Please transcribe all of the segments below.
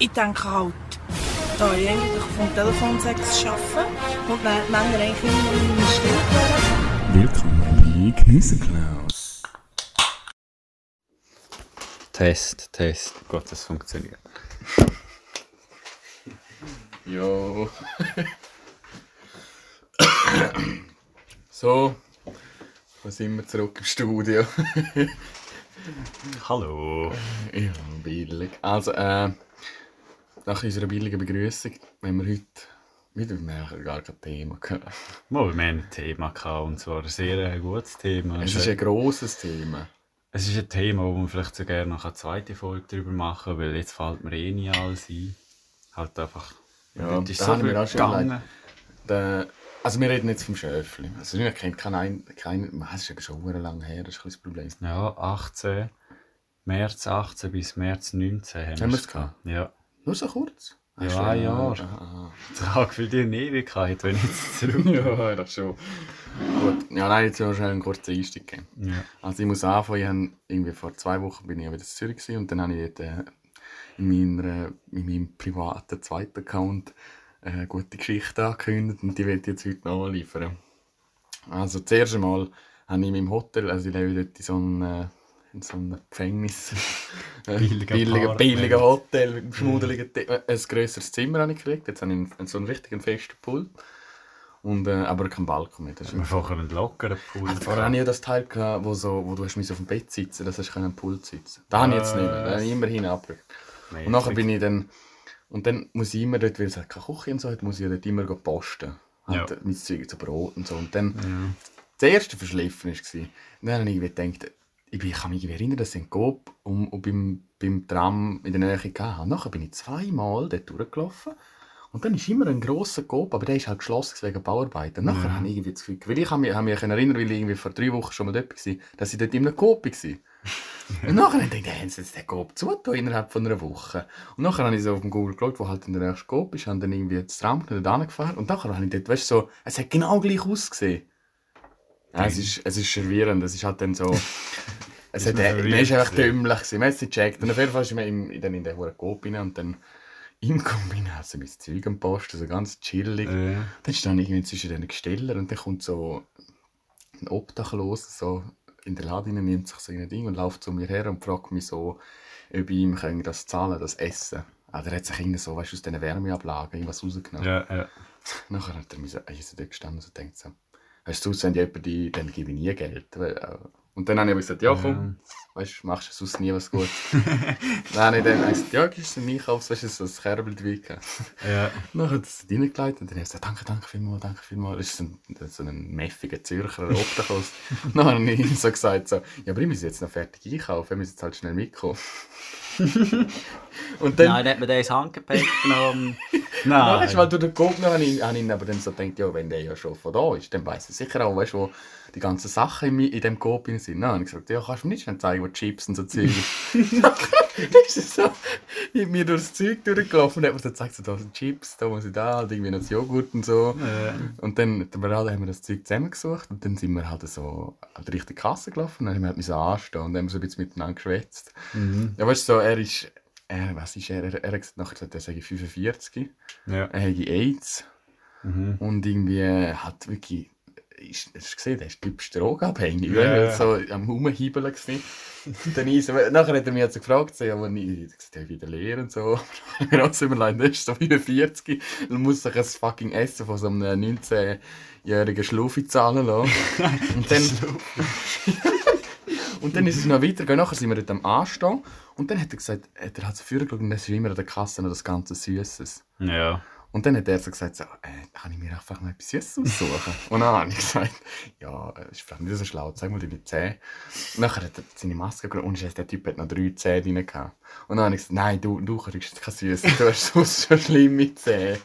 ich denke halt, da ich eigentlich vom Telefonsex arbeite und Männer eigentlich immer in meiner hören. Willkommen bei Genießerklaus. Test, Test. Gott, das funktioniert. Jo. so, da sind wir zurück im Studio. Hallo. ja, billig. Also, äh, nach unserer billigen Begrüßung, wenn wir heute wieder mehr gar kein Thema gehabt. Mal, wir haben ein Thema gehabt, und zwar ein sehr gutes Thema. Es ist ein grosses Thema. Es ist ein Thema, wo wir vielleicht so gerne noch eine zweite Folge darüber machen, weil jetzt fällt mir eh nicht alles ein. Halt einfach. Ja, ist da so habe ich viel mir auch schon. Der, also wir reden jetzt vom Schöfli. Also ich kenne keinen, keinen, das ist ja schon lange her, das ist ein das Problem. Ja, 18. März 18 bis März 19 haben, Haben wir wir es es gehabt? Ja. Nur so kurz? Ja, Hast du- ein Jahr. Tag für die Ewigkeit, wenn ich jetzt zurück. Ja, das schon. Gut. Ja, nein, jetzt noch schnell einen kurzen Einstieg geben. ja. Also ich muss anfangen, ich habe irgendwie vor zwei Wochen bin ich ja wieder in Zürich gewesen, und dann habe ich dort, äh, in, meiner, in meinem privaten zweiten Account äh, eine gute Geschichte angekündigt und die werde ich jetzt heute noch liefern. Also zuerst einmal habe ich in meinem Hotel, also ich lebe dort in so einem, äh, in so einem Gefängnis, äh, Billiger billiger Hotel mit einem schmuddeligen Te- äh, ein grösseres Zimmer habe ich gekriegt, jetzt habe ich einen, so einen richtigen festen Pult. Und, äh, aber kein Balkon mehr. Das ist fahren einen lockeren Pool. also vorher hatte ich ja das Teil, gehabt, wo, so, wo du hast auf dem Bett sitzen dass du am Pult sitzen Da habe ich jetzt nicht mehr. Da habe ich immer hinabgerückt. Und nachher bin ich dann... Und dann muss ich immer dort, weil es halt keine Küche und so hat, muss ich dort immer posten. Halt, Ja. Mein Zeug, so Brot und so. Und dann... Ja. Das erste Verschliffen war. Dann habe ich gedacht, ich, ich kann mich erinnern, dass ich in Coop um, um beim, beim Tram in der Nähe hatte. Und nachher bin ich zweimal dort durchgelaufen. Und dann ist immer ein grosser Coop, aber der ist halt geschlossen wegen Bauarbeiten. Und nachher habe ich irgendwie das Gefühl, weil ich kann mich, kann mich erinnern, weil ich irgendwie vor drei Wochen schon mal dort war, dass ich dort in einem Coop war. und nachher habe ich gedacht, haben sie jetzt den Coop zugetan innerhalb von einer Woche. Und nachher habe ich so auf dem Google geschaut, wo halt in der nächsten Coop ist, und dann irgendwie das Tram dort gefahren. Und nachher habe ich dort, weißt du, so, es hat genau gleich ausgesehen. Ja, es ist, es ist verwirrend, es ist halt dann so... Es hat, man man ist einfach dümmlich gewesen, man hat es nicht gecheckt. Und auf jeden Fall ist man in, dann in der hohen Coop rein und dann im Kombinat so mein Zeug am Posten, so ganz chillig. Ja. Dann stand ich irgendwie zwischen den Gestellen und dann kommt so ein Obdachloser so in der Laden rein, nimmt sich so ein Ding und läuft zu mir her und fragt mich so, ob ich ihm kann das zahlen das Essen. Also er hat sich irgendwie so, weißt du, aus diesen Wärmeablagen irgendwas rausgenommen. Ja, ja. Nachher hat er mir so, ich so dort gestanden und so denkt so, weißt du, wenn jemand die, dann gebe ich nie Geld. Äh, Und dann habe ich gesagt, ja komm, weißt du, machst du sonst nie was gut. dann habe ich dann gesagt, ja, gibst du mir auf, weißt du, so ein Kerbel dabei ja. Dann hat es reingelegt und dann habe ich gesagt, danke, danke vielmals, danke vielmals. Das ist so ein, so ein meffiger Zürcher Obdachlos. dann habe ich ihm so gesagt, so, ja, aber ich muss jetzt noch fertig einkaufen, wir müssen jetzt halt schnell mitkommen. und dann, Nein, dann hat man den ins Handgepäck genommen. Nein. Nein. weil du den Coop noch habe ich, habe ich ihn aber dann so gedacht, ja, wenn der ja schon von da ist, dann weiss er sicher auch, weißt du, wo die ganzen Sachen in, in dem Coop sind. Dann habe ich gesagt, ja, kannst du mir nicht schnell zeigen, wo Chips und so Zeug ist er so mit mir durchs Zeug durchgelaufen und hat mir so gezeigt, so, da sind Chips, da muss ich da, halt irgendwie noch Joghurt und so. Ja. Und dann, dann haben wir das Zeug zusammengesucht und dann sind wir halt so an die richtige Kasse gelaufen und dann haben wir halt müssen anstehen und dann haben wir so ein bisschen miteinander geschwätzt. Mhm. Ja, weißt du, so, er ist, er, was ist er, er, er hat nachher gesagt, er sei 45, Ja. er habe AIDS Mhm. und irgendwie hat wirklich, ist, hast du gesehen, der ist typisch drogenabhängig, yeah. ja. so am dann ist, er- nachher hat er mich so gefragt, so, ja, aber ich, gesagt, wieder leer und so. Ich habe mir auch so überlegt, der ist so 45, dann muss sich ein fucking Essen von so einem 19-jährigen Schluffi zahlen lassen. Und dann, und dann ist es noch weitergegangen, nachher sind wir dort am Anstehen und dann hat er gesagt, hat er halt so vorgeschaut und es ist immer an der Kasse noch das ganze Süßes. Ja. Und dann hat er so gesagt, so, äh, kann ich mir einfach mal etwas Süßes aussuchen? und dann habe ich gesagt, ja, äh, ist vielleicht nicht so schlau, zeig mal deine Zähne. Und nachher hat er seine Maske genommen und der Typ hat noch drei Zähne drin gehabt. Und dann habe ich gesagt, nein, du, du kriegst jetzt kein Süßes, du hast sonst schon schlimme Zähne.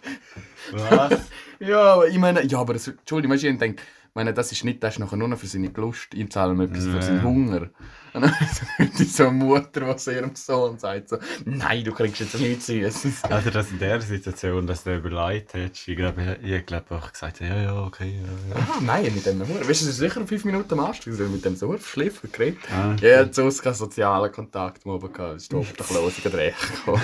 Was? Ja, aber ich meine, ja, aber das, Entschuldigung, weißt du, ich denke, meine, das ist nicht, das ist nachher nur noch für seine Lust, ihm zahlen wir etwas für seinen Hunger. Und dann ist so eine Mutter, die zu ihrem Sohn sagt so, nein, du kriegst jetzt nichts Süßes. Also das in der Situation, dass du überlegt hättest, ich glaube, ich glaube auch gesagt, ja, ja, okay, ja, ja. Ah, nein, mit dem Hunger. Weißt du, das ist sicher fünf Minuten am Arsch, gewesen, mit dem so verschliffen geredet. Ah, Ja, hat sonst keinen sozialen Kontakt mehr oben gehabt. Es ist obdachlos in recht gekommen.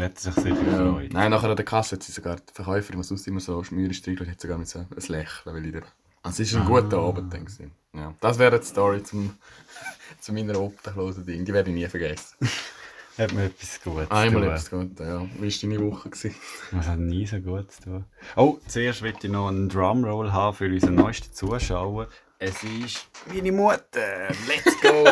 Hat sich sicher gefreut. Nein, nachher an der Kasse hat sie sogar die Verkäuferin, die sonst immer so schmüre streicheln, hat sogar mit so ein Lächeln, weil ich. Also es war ein guter Abend dann. gewesen. Ja. Das wäre die Story zum, zu meiner obdachlosen Ding. Die werde ich nie vergessen. Hat mir etwas Gutes Einmal tun. etwas gut, ja. Wie war deine Woche? Gewesen? Das hat nie so gut zu tun. Oh, zuerst möchte ich noch einen Drumroll haben für unseren neuesten Zuschauer. Es ist meine Mutter. Let's go!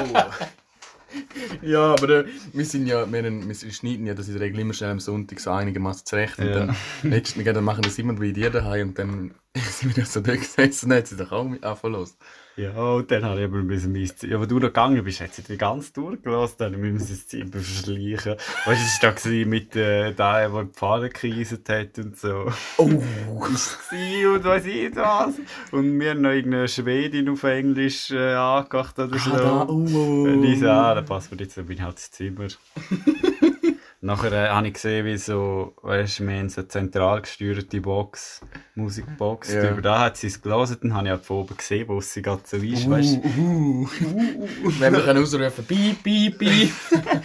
Ja, aber äh, wir sind ja, wir, haben- wir schneiden ja das in der Regel immer schnell am Sonntag so einigermaßen zurecht. Und Ja. dann, letztens, dann machen das immer bei dir daheim und dann sind wir ja so da gesessen und dann hat sie doch auch mit anfangen los. ja, und dann habe ich aber ein bisschen Ziel. Ja, wo du noch gegangen bist, hat sie die ganz durchgelassen. Dann müssen wir das Ziel verschleichen. Weißt du, es war da mit äh, dem, der die Pfanne gekreiselt hat und so. Oh! und weiss ich was. Und wir haben noch irgendeine Schwedin auf Englisch äh, angemacht oder so. Ah, da, oh! Und ich so, ah, dann passt mir jetzt, dann bin ich halt ins Zimmer. Nachher äh, habe ich gesehen, wie so, weißt du, wir haben so eine zentral gesteuerte Box, Musikbox. Ja. Über da hat sie es gelesen, dann habe ich halt von oben gesehen, wo sie gerade so ist, weißt du. Uh, Wenn wir können ausrufen, piep, piep, piep.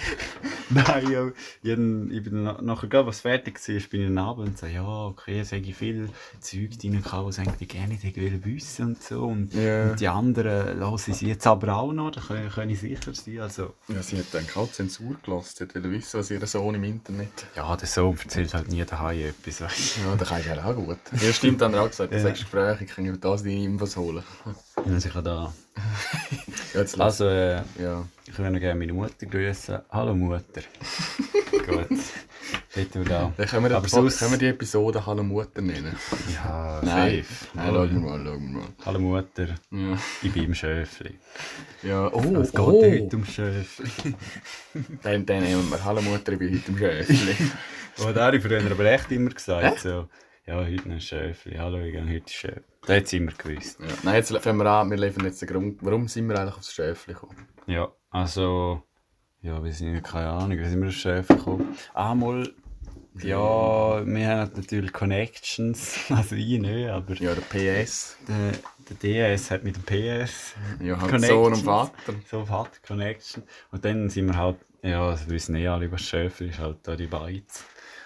Nein, ja, ich, ich bin na- nachher, gerade, was fertig war, bin ich nach Abend und so, ja, okay, es habe viel Zeug drin was eigentlich gerne nicht will wissen und so. Und, Ja. und die anderen hören sie jetzt aber auch noch, da können, können ich sicher sein. Also, Ja, sie hat dann auch Zensur gelassen. Sie wollte wissen, was ihr Sohn im Internet... ja, der Sohn erzählt halt nie daheim etwas, weißt Ja, da kannst du ja auch gut. Ja, stimmt, dann hat er auch gesagt, das Ja. ja. Gespräch, ich kann über das deine Infos holen. ich habe da. Ja, jetzt. Also, äh, Ja. ich würde gerne meine Mutter grüßen. Hallo Mutter. Gut. Hätten wir da. Dann können wir, Aber die, sonst- können wir die Episode Hallo Mutter nennen. Ja, Nein, safe. Nein, schauen wir mal, schauen wir mal. Hallo Mutter, Ja. ich bin im Schöfli. Ja, oh, Es geht oh. heute um Schöfli. Dann, dann nehmen wir Hallo Mutter, ich bin heute im Schäfli. Und da habe ich früher aber echt immer gesagt, so, ja, heute ein Schöfli, hallo, ich gehe heute Schöfli. Das hat sie immer gewusst. ja. Nein, jetzt fangen wir an, wir liefern jetzt den Grund, warum sind wir eigentlich aufs Schäfli gekommen? Ja, also, ja, wir sind, keine Ahnung, wie sind wir aufs Schöfli gekommen? Einmal, ja, wir haben natürlich Connections, also ich nicht, aber Ja, der PS. der, der DS hat mit dem PS Ja, halt Connections. Sohn und Vater. so hat Connection. Und dann sind wir halt, ja, das wissen eh alle, was Schöfli ist, halt da die Beiz.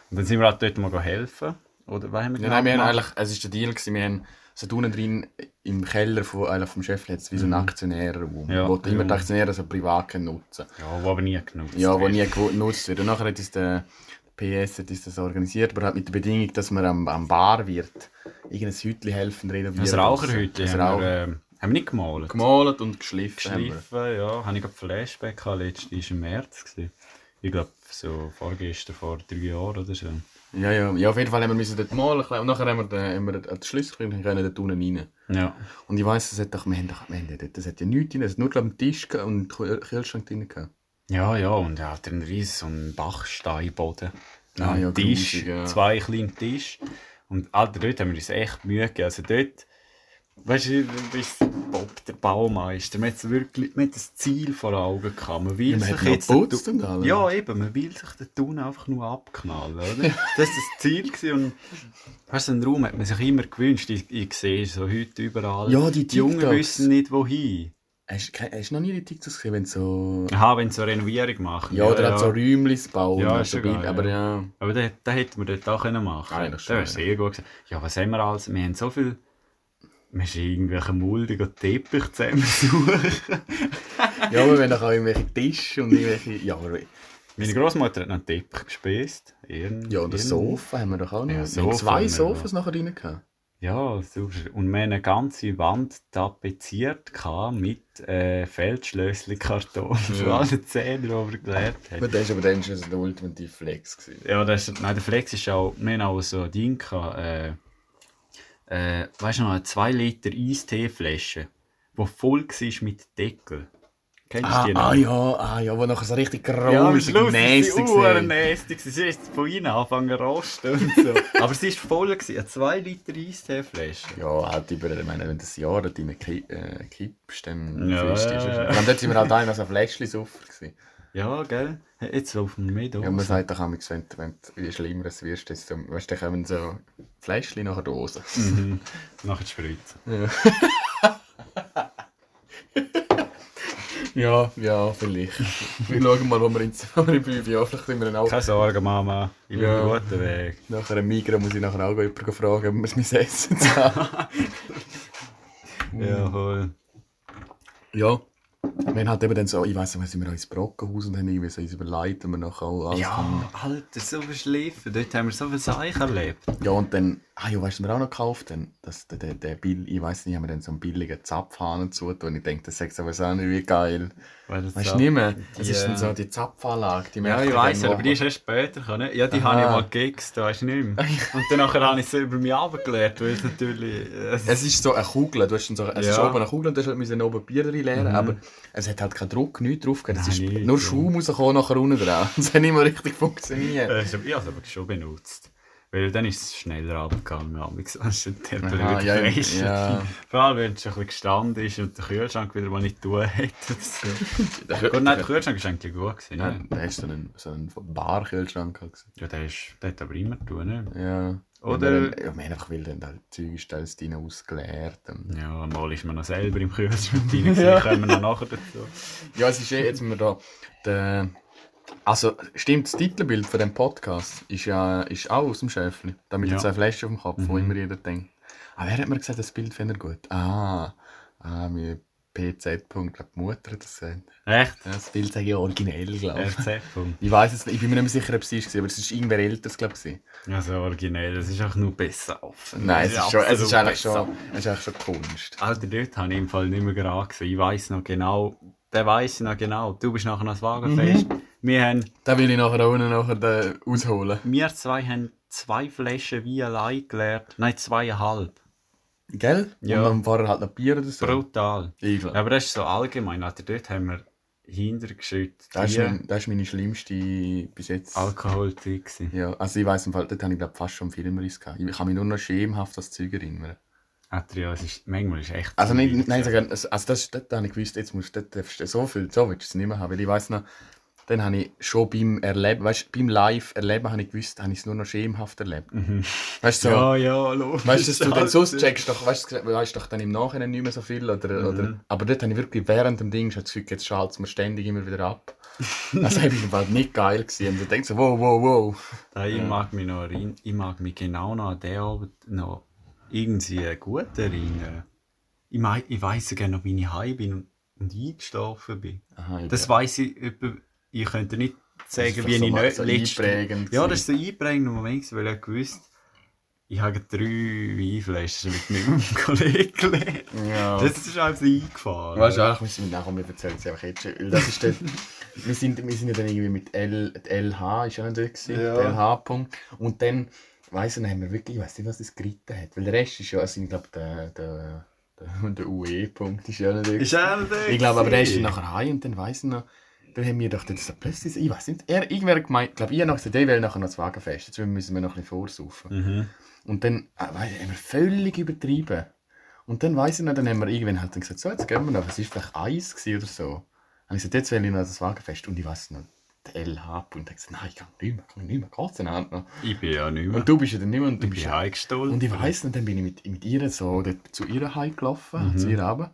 Und dann sind wir halt dort mal helfen. Oder was haben wir Ja, nein, wir haben eigentlich, es war der Deal, gewesen, wir haben so unten drin im Keller von, eigentlich vom hat es wie so einen Aktionärraum, Mhm. Ja, wo immer die Aktionäre so privat nutzen Ja, wo aber nie genutzt Ja, wo wird. nie genutzt wird. Und nachher hat uns der PS hat das organisiert, aber halt mit der Bedingung, dass man am, am Barwirt irgendein Hütchen helfen renovieren. Ein Raucherhütte Ein haben, wir, ähm, haben wir nicht gemalt. gemalt und geschliffen. Geschliffen, ja. Habe ich gerade Flashback gehabt, letztes war im März. Gewesen. Ich glaube, so vorgestern, vor drei Jahren oder so. Ja, ja, ja, auf jeden Fall haben wir müssen dort malen und nachher haben wir, den, haben wir den Schlüssel und können dort unten rein. Ja. Und ich weiss, das hat doch, wir haben doch, wir haben dort, das hat ja nichts drin, es hat nur glaub, einen Tisch und einen Kühl- Kühlschrank drin gehabt. Ja, ja, und er hat einen riesen Bachsteinboden. Ah, ja, Tisch, grusig, ja. zwei kleine Tische. Und Alter, dort haben wir uns echt Mühe gegeben. Also dort, weißt du, bist Bob, der Baumeister. Man hat wirklich man hat das Ziel vor Augen gehabt. Man will Ja, man sich jetzt geputzt den- und alles. Ja, eben, man will sich den Tun einfach nur abknallen, oder? Das war das Ziel. Gewesen. Und weißt du, einen Raum hat man sich immer gewünscht. Ich, ich sehe so heute überall. Ja, die die Jungen wissen nicht, wohin. Hast, du noch nie die TikToks gesehen, wenn so... Aha, wenn sie so Renovierung machen. Ja, oder hat so Räumchen bauen. Ja, so Bild- aber ja. Aber den hätten wir dort auch machen können. Eigentlich Das wäre ja. sehr gut gewesen. Ja, was haben wir alles? Wir haben so viel... Wir haben irgendwelche muldigen Teppich zusammensuchen. Ja, aber wenn doch auch irgendwelche Tische und irgendwelche... Ja, aber... Meine Großmutter hat noch einen Teppich gespäst. Ihren, Ja, und das Sofa haben wir doch auch noch. Ja, wir Sofa zwei haben wir Sofas nachher drin gehabt. Ja, super. Und wir haben eine ganze Wand tapeziert mit äh, Feldschlössli-Karton. Für Ja. alle Zähne, die wir gelernt haben. Aber das war aber dann schon der ultimative Flex. Gewesen. Ja, das ist, nein, der Flex ist auch, wir haben auch so ein Ding gehabt, äh, äh, weißt du noch, eine 2 Liter Eistee-Flasche, die voll war mit Deckel. Kennst du Ah, die noch? ah ja, ah ja, wo nachher so richtig Ja, ist nasty sie war. urnästig. Sie ist von innen angefangen zu rosten und so. Aber sie war voll, gewesen, eine 2 Liter Eisteeflasche. Ja, halt über, ich meine, wenn du das Jahr rein ki äh, kippst, dann Ja, du ja, es. ja. Und dort sind wir halt einer so ein Fläschchen saufer gewesen. Ja, gell? Jetzt laufen wir mehr Ja, man sagt doch manchmal, wenn, wenn du je schlimmer es wirst, desto, weißt dann kommen so Fläschchen nach der Dose. Mhm. Nachher die Spritze. Ja, ja, vielleicht. wir schauen mal, wo wir in, wo wir in fünf Jahren, vielleicht sind wir dann auch... Keine Sorge, Mama. Ich bin Ja. auf guten Weg. Nach einem Migros muss ich nachher auch jemanden fragen, ob wir es mein Essen zahlen. Ja, voll. Ja. Wir haben halt eben dann so, ich weiss nicht, sind wir ins Brockenhaus und haben irgendwie so uns überlegt, und wir nachher alles haben. Ja, Alter, so verschliffen. Dort haben wir so viel Seich erlebt. Ja, und dann, ah ja, weißt du, was wir auch noch gekauft haben? Das, der, der, der Bill, ich weiss nicht, haben wir dann so einen billigen Zapfhahn zu und ich denke, das sagt aber so nicht wie geil. Weißt du nicht mehr? Das ist dann so die Zapfanlage, die Ja, ich man weiss, aber die ist erst später gekommen. Ja, die Aha. habe ich mal gegext, weißt du nicht mehr. Und dann habe ich es so über mich runtergelernt, weil es natürlich... Es ist so eine Kugel, du hast dann so, es ist Ja. oben eine Kugel und du musst halt oben Bier drin leeren, aber es hat halt keinen Druck, nichts drauf gegeben. Es ist nicht, nur ja. Schaum rausgekommen nachher unten dran. Das hat nicht mehr richtig funktioniert. Äh, Ich habe es aber schon benutzt. Weil dann ist es schneller runtergegangen. Hast du der Aha, ja, ja. Vor allem, wenn es ein bisschen gestanden ist und der Kühlschrank wieder mal nicht tun hat. so. Gut, nein, der Kühlschrank war eigentlich gut. Gewesen, Ja, ne? da hast du so einen, so einen Barkühlschrank halt. Ja, der, ist, der hat aber immer tun. Ne? Ja. Oder- Ja, man einfach will dann halt Zeug ist alles drin ausgeleert. Und Ja, mal ist man noch selber im Kühlschrank drin. gewesen, Kommen wir noch nachher dazu. ja, es ist eh, jetzt wir da, der, also stimmt, das Titelbild von dem Podcast ist ja ist auch aus dem Schäfli. Da mit Ja. zwei Flaschen auf dem Kopf, wo Mhm. immer jeder denkt. Ah, wer hat mir gesagt, das Bild finde ich gut? Ah, ah, mir PZ. Glaub, Mutter hat das gesagt. Echt? Ja, das Bild sage ich originell, glaube ich. Ich weiß es nicht, ich bin mir nicht mehr sicher, ob es ist, aber es ist irgendwer älteres, glaube ich. Also originell, das ist auch nur besser offen. Nein, es ist, schon, es ist eigentlich schon, es ist eigentlich schon Kunst. Alter, dort habe ich im Fall nicht mehr gerade gesehen. Ich weiss noch genau, der weiss noch genau. Du bist nachher ans Wagenfest. Mhm. Wir, haben, Da will ich nachher unten nachher den ausholen. wir zwei haben zwei Flaschen wie allein geleert. Nein, zweieinhalb. Gell? Ja. Und dann vorher halt noch Bier oder so. Brutal. Glaub. Aber das ist so allgemein. Alter, dort haben wir hintergeschüttet. Das ist, mein, das ist meine schlimmste bis jetzt. Gewesen. Ja, also ich weiss im Fall, dort habe ich glaub, fast schon Filmriss gehabt. Ich kann mich nur noch schemenhaft an das Zeug erinnern. Ja, es ist, manchmal ist echt... Also nein, gewesen. sogar, also also das, dort habe ich gewusst, jetzt musst du, du so viel, so willst du es nicht mehr haben. Weil ich weiss noch, dann habe ich schon beim Erleben, weißt beim Live-Erleben habe ich gewusst, habe ich es nur noch schemenhaft erlebt. Weißt du, so, Ja, ja, logisch. Weißt du, dass du dann sonst checkst, doch, weißt, du, weißt doch dann im Nachhinein nicht mehr so viel. Oder, Mhm. oder, aber dort habe ich wirklich während dem Ding schon das Gefühl, jetzt schaltet es mir ständig immer wieder ab. Das war im Fall nicht geil. Gewesen. Und ich denke so, wow, wow, wow. Ja, ich, mag mich noch erinnern, ich mag mich genau noch an den Abend noch irgendwie gut erinnern. Ich, mein, ich weiss sogar noch, wie ich heim bin und, eingeschlafen bin. Aha, ich- Das weiss ich, etwa, ich könnte nicht sagen, ist wie doch ich so- nicht so letzte- einprägend Ja, das war so ein einprägender Moment, weil ich gewusst ich habe drei Weinflaschen mit meinem Kollegen geleert. Ja. Das ist einfach so eingefahren. Weißt du, eigentlich müssen wir nachher, wir erzählen es einfach jetzt schon. weil Das ist dann, wir, sind, wir sind ja dann irgendwie mit L, LH, ist ja nicht dort gewesen, Ja. LH-Punkt. Und dann, weiss ich, dann haben wir wirklich, ich weiß nicht, was das geritten hat. Weil der Rest ist ja, also ich glaube, der, der, der, der UE-Punkt ist ja nicht dort. Ist er nicht Ich glaube, aber der ist dann nachher heim und dann weiss ich noch, dann haben wir doch dann so plötzlich, ich weiß nicht, er, irgendwer gemeint, ich glaube, ich habe noch gesagt, ich will nachher noch das Wagenfest, jetzt müssen wir noch ein bisschen vorsaufen. Mhm. Und dann äh, weiss ich, haben wir völlig übertrieben. Und dann weiss ich noch, dann haben wir irgendwann halt dann gesagt, so, jetzt gehen wir noch, es war vielleicht Eis oder so. Und ich gesagt, jetzt will ich noch das Wagenfest. Und ich weiss noch, der LH und hat gesagt, nein, ich kann nicht mehr, kann nicht mehr, geht's denn auch noch? Ich bin ja nicht mehr. Und du bist ja dann nicht mehr, und du ich bist bin ja und ich weiss noch, dann bin ich mit, mit ihr so dort zu ihr heimgelaufen, zu ihr runter.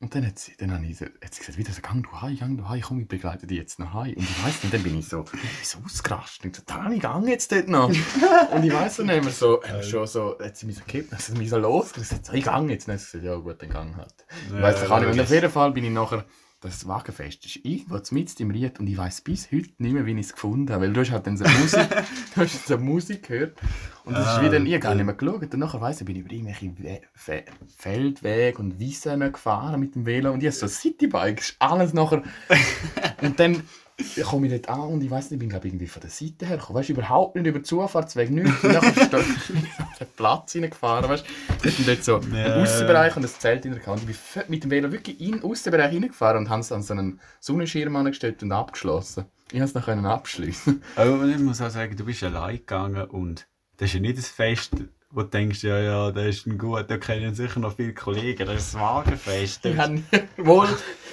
Und dann hat sie, dann habe ich, hat sie gesagt, wieder so, gang du heim, gang du heim, komm, ich begleite dich jetzt noch heim. Und ich weiss nicht, dann bin ich so, so ausgerastet. Und ich so, Tani, gang jetzt dort noch. und ich weiss dann, haben wir so, haben wir schon so, hat sie mich so gekippt, dann hat sie mich so losgelassen, so, ich gang jetzt. Und dann hat sie gesagt, ja gut, dann gang halt. Ja, weiss ich auch nicht. Und auf jeden Fall bin ich nachher, das Wagenfest ist irgendwo mitten im Ried und ich weiss bis heute nicht mehr, wie ich es gefunden habe. Weil du hast halt dann so Musik, du hast so Musik gehört und es ist Ah, wieder, ich habe gar nicht mehr geschaut. Und nachher weiss ich, bin ich über irgendwelche We Fe Feldwege und Wiesen gefahren mit dem Velo und ich habe so Citybike, ist alles nachher... und dann ich komme ich dort an und ich weiß nicht, ich bin glaub, irgendwie von der Seite her gekommen. Weißt du, überhaupt nicht über den Zufahrtsweg, nichts. Und dann da auf den Platz reingefahren, weißt du. Das ist dort so Ja. ein Aussenbereich und ein Zelt in der Kante. Ich bin mit dem Velo wirklich in den Aussenbereich reingefahren und habe es an so einen Sonnenschirm angestellt und abgeschlossen. Ich konnte es noch können abschließen. Aber ich muss auch sagen, du bist allein gegangen und das ist ja nicht das Fest, wo du denkst, ja, ja, der ist ein gut, da kennen sicher noch viele Kollegen, das ist das Wagenfest. Ich habe wohl